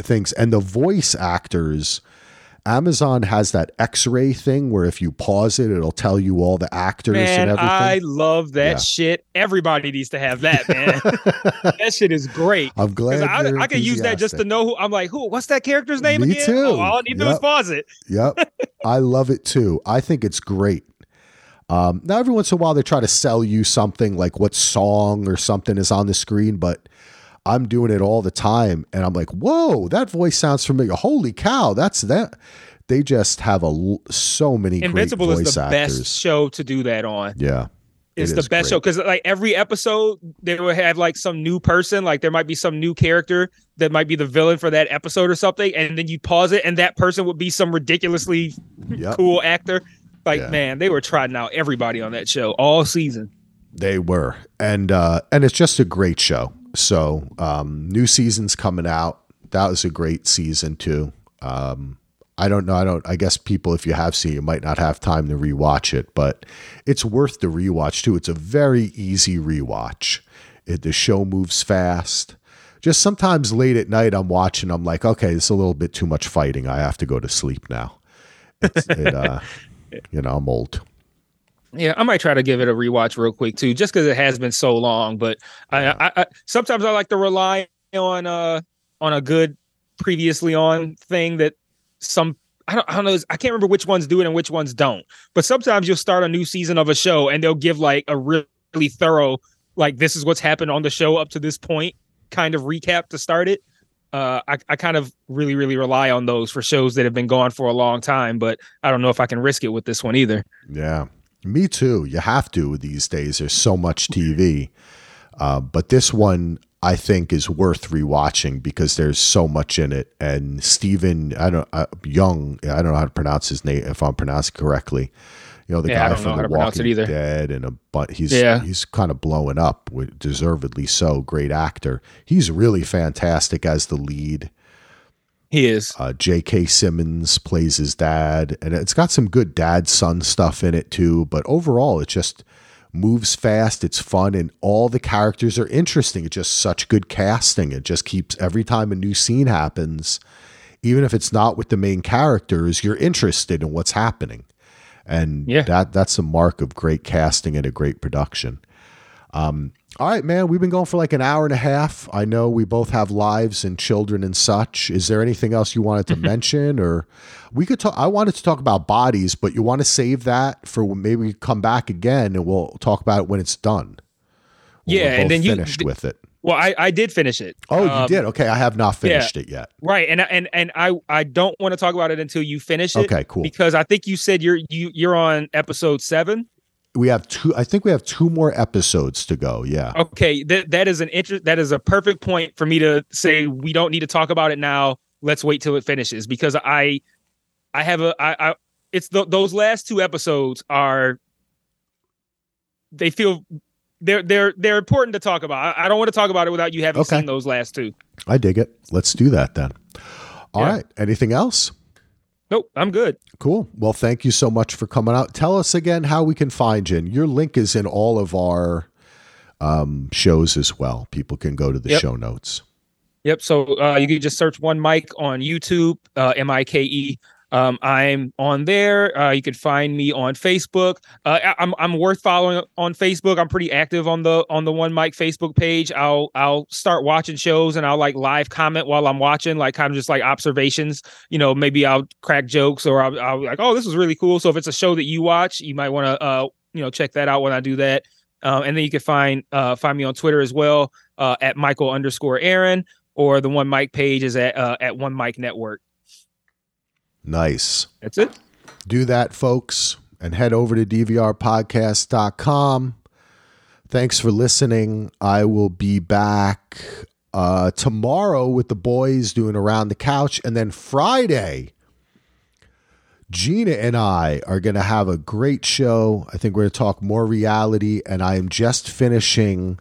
things, and the voice actors. Amazon has that X-ray thing where if you pause it, it'll tell you all the actors Man, and everything. I love that Yeah. shit. Everybody needs to have that, man. that shit is great. I'm glad. I, I could use that just to know who I'm like, who what's that character's name Me again? too. Oh, all I need to do is pause it. Yep. I love it too. I think it's great. Um, now, every once in a while, they try to sell you something like what song or something is on the screen, but I'm doing it all the time. And I'm like, whoa, that voice sounds familiar. Holy cow, that's that. They just have a l- so many Invincible is the actors. best show to do that on. Yeah. It's It the best great. show because like every episode they would have like some new person like there might be some new character that might be the villain for that episode or something and then you pause it and that person would be some ridiculously Yep. cool actor like Yeah. man they were trotting out everybody on that show all season They were, and uh, and it's just a great show. So um, new season's coming out. That was a great season too. Um, I don't know. I don't. I guess people, if you have seen, you might not have time to rewatch it, but it's worth the rewatch too. It's a very easy rewatch. It, the show moves fast. Just sometimes late at night, I'm watching. I'm like, okay, it's a little bit too much fighting. I have to go to sleep now. It's, it, uh, you know, I'm old. Yeah i might try to give it a rewatch real quick too just because it has been so long but I, I, I sometimes i like to rely on uh on a good previously on thing that some I don't, I don't know. I can't remember which ones do it and which ones don't. But sometimes you'll start a new season of a show and they'll give like a really thorough, like this is what's happened on the show up to this point, kind of recap to start it. uh, I, I kind of really, really rely on those for shows that have been gone for a long time, but I don't know if I can risk it with this one either. Yeah, me too. You have to these days. There's so much TV. Uh, but this one, I think, is worth rewatching because there's so much in it. And Steven, I don't, uh, Yeun, I don't know how to pronounce his name, if I'm pronouncing correctly. You know, the Yeah, guy from The Walking. Dead and a but he's Yeah. he's kind of blowing up, deservedly so. Great actor. He's really fantastic as the lead. He is. Uh, J.K. Simmons plays his dad, and it's got some good dad son stuff in it too. But overall, it just moves fast. It's fun, and all the characters are interesting. It's just such good casting. It just keeps every time a new scene happens, even if it's not with the main characters, you're interested in what's happening, and Yeah. that that's a mark of great casting and a great production. Um, all right, man, we've been going for like an hour and a half. I know we both have lives and children and such. Is there anything else you wanted to mention, or we could talk? I wanted to talk about bodies, but you want to save that for maybe we come back again and we'll talk about it when it's done. When Yeah, and then you- finished with it. Well, I, I did finish it. Oh, you Um, did? Okay, I have not finished it yet. Right, and and and I I don't want to talk about it until you finish it. Okay, cool. Because I think you said you're you you're on episode seven. We have two. I think we have two more episodes to go. Yeah. Okay, that that is an interest. That is a perfect point for me to say we don't need to talk about it now. Let's wait till it finishes because I I have a I, I it's th- those last two episodes are they feel they're they're they're important to talk about. I, I don't want to talk about it without you having Okay. seen those last two. I dig it. Let's do that then. All Yeah. right. Anything else? Nope, I'm good. Cool. Well, thank you so much for coming out. Tell us again how we can find you. And your link is in all of our um, shows as well. People can go to the Yep. show notes. Yep. So uh, you can just search One Mike on YouTube, uh, M I K E. Um, I'm on there. Uh, you can find me on Facebook. Uh, I- I'm I'm worth following on Facebook. I'm pretty active on the on the One Mike Facebook page. I'll I'll start watching shows and I'll like live comment while I'm watching, like kind of just like observations. You know, maybe I'll crack jokes or I'll, I'll like, oh, this was really cool. So if it's a show that you watch, you might want to uh you know check that out when I do that. Um, and then you can find uh find me on Twitter as well uh, at Michael underscore Aaron or the One Mike page is at uh, at One Mike network. Nice. That's it. Do that, folks, and head over to dvrpodcast.com. Thanks for listening. I will be back uh, tomorrow with the boys doing Around the Couch. And then Friday, Gina and I are going to have a great show. I think we're going to talk more reality. And I am just finishing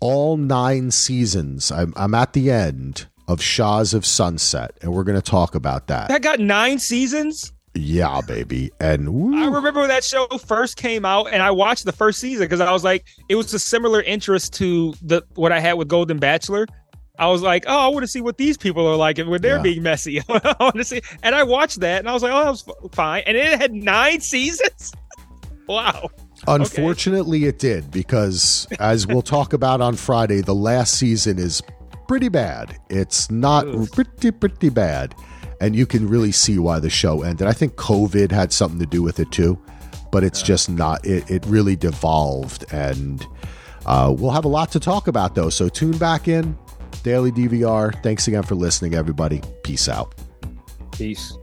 all nine seasons. I'm, I'm at the end of Shahs of Sunset, and we're going to talk about that. That got nine seasons. Yeah, baby. And woo, I remember when that show first came out, and I watched the first season because I was like, it was a similar interest to the what I had with Golden Bachelor. I was like, oh, I want to see what these people are like and when they're Yeah. being messy. I want to see, and I watched that, and I was like, oh, that was fine, and it had nine seasons. wow. Unfortunately, it did because, as we'll talk about on Friday, the last season is pretty bad. It's not Ugh. pretty, pretty bad. And you can really see why the show ended. I think COVID had something to do with it too, but it's just not, it, it really devolved. And uh, we'll have a lot to talk about though. So tune back in. Daily DVR. Thanks again for listening, everybody. Peace out. Peace.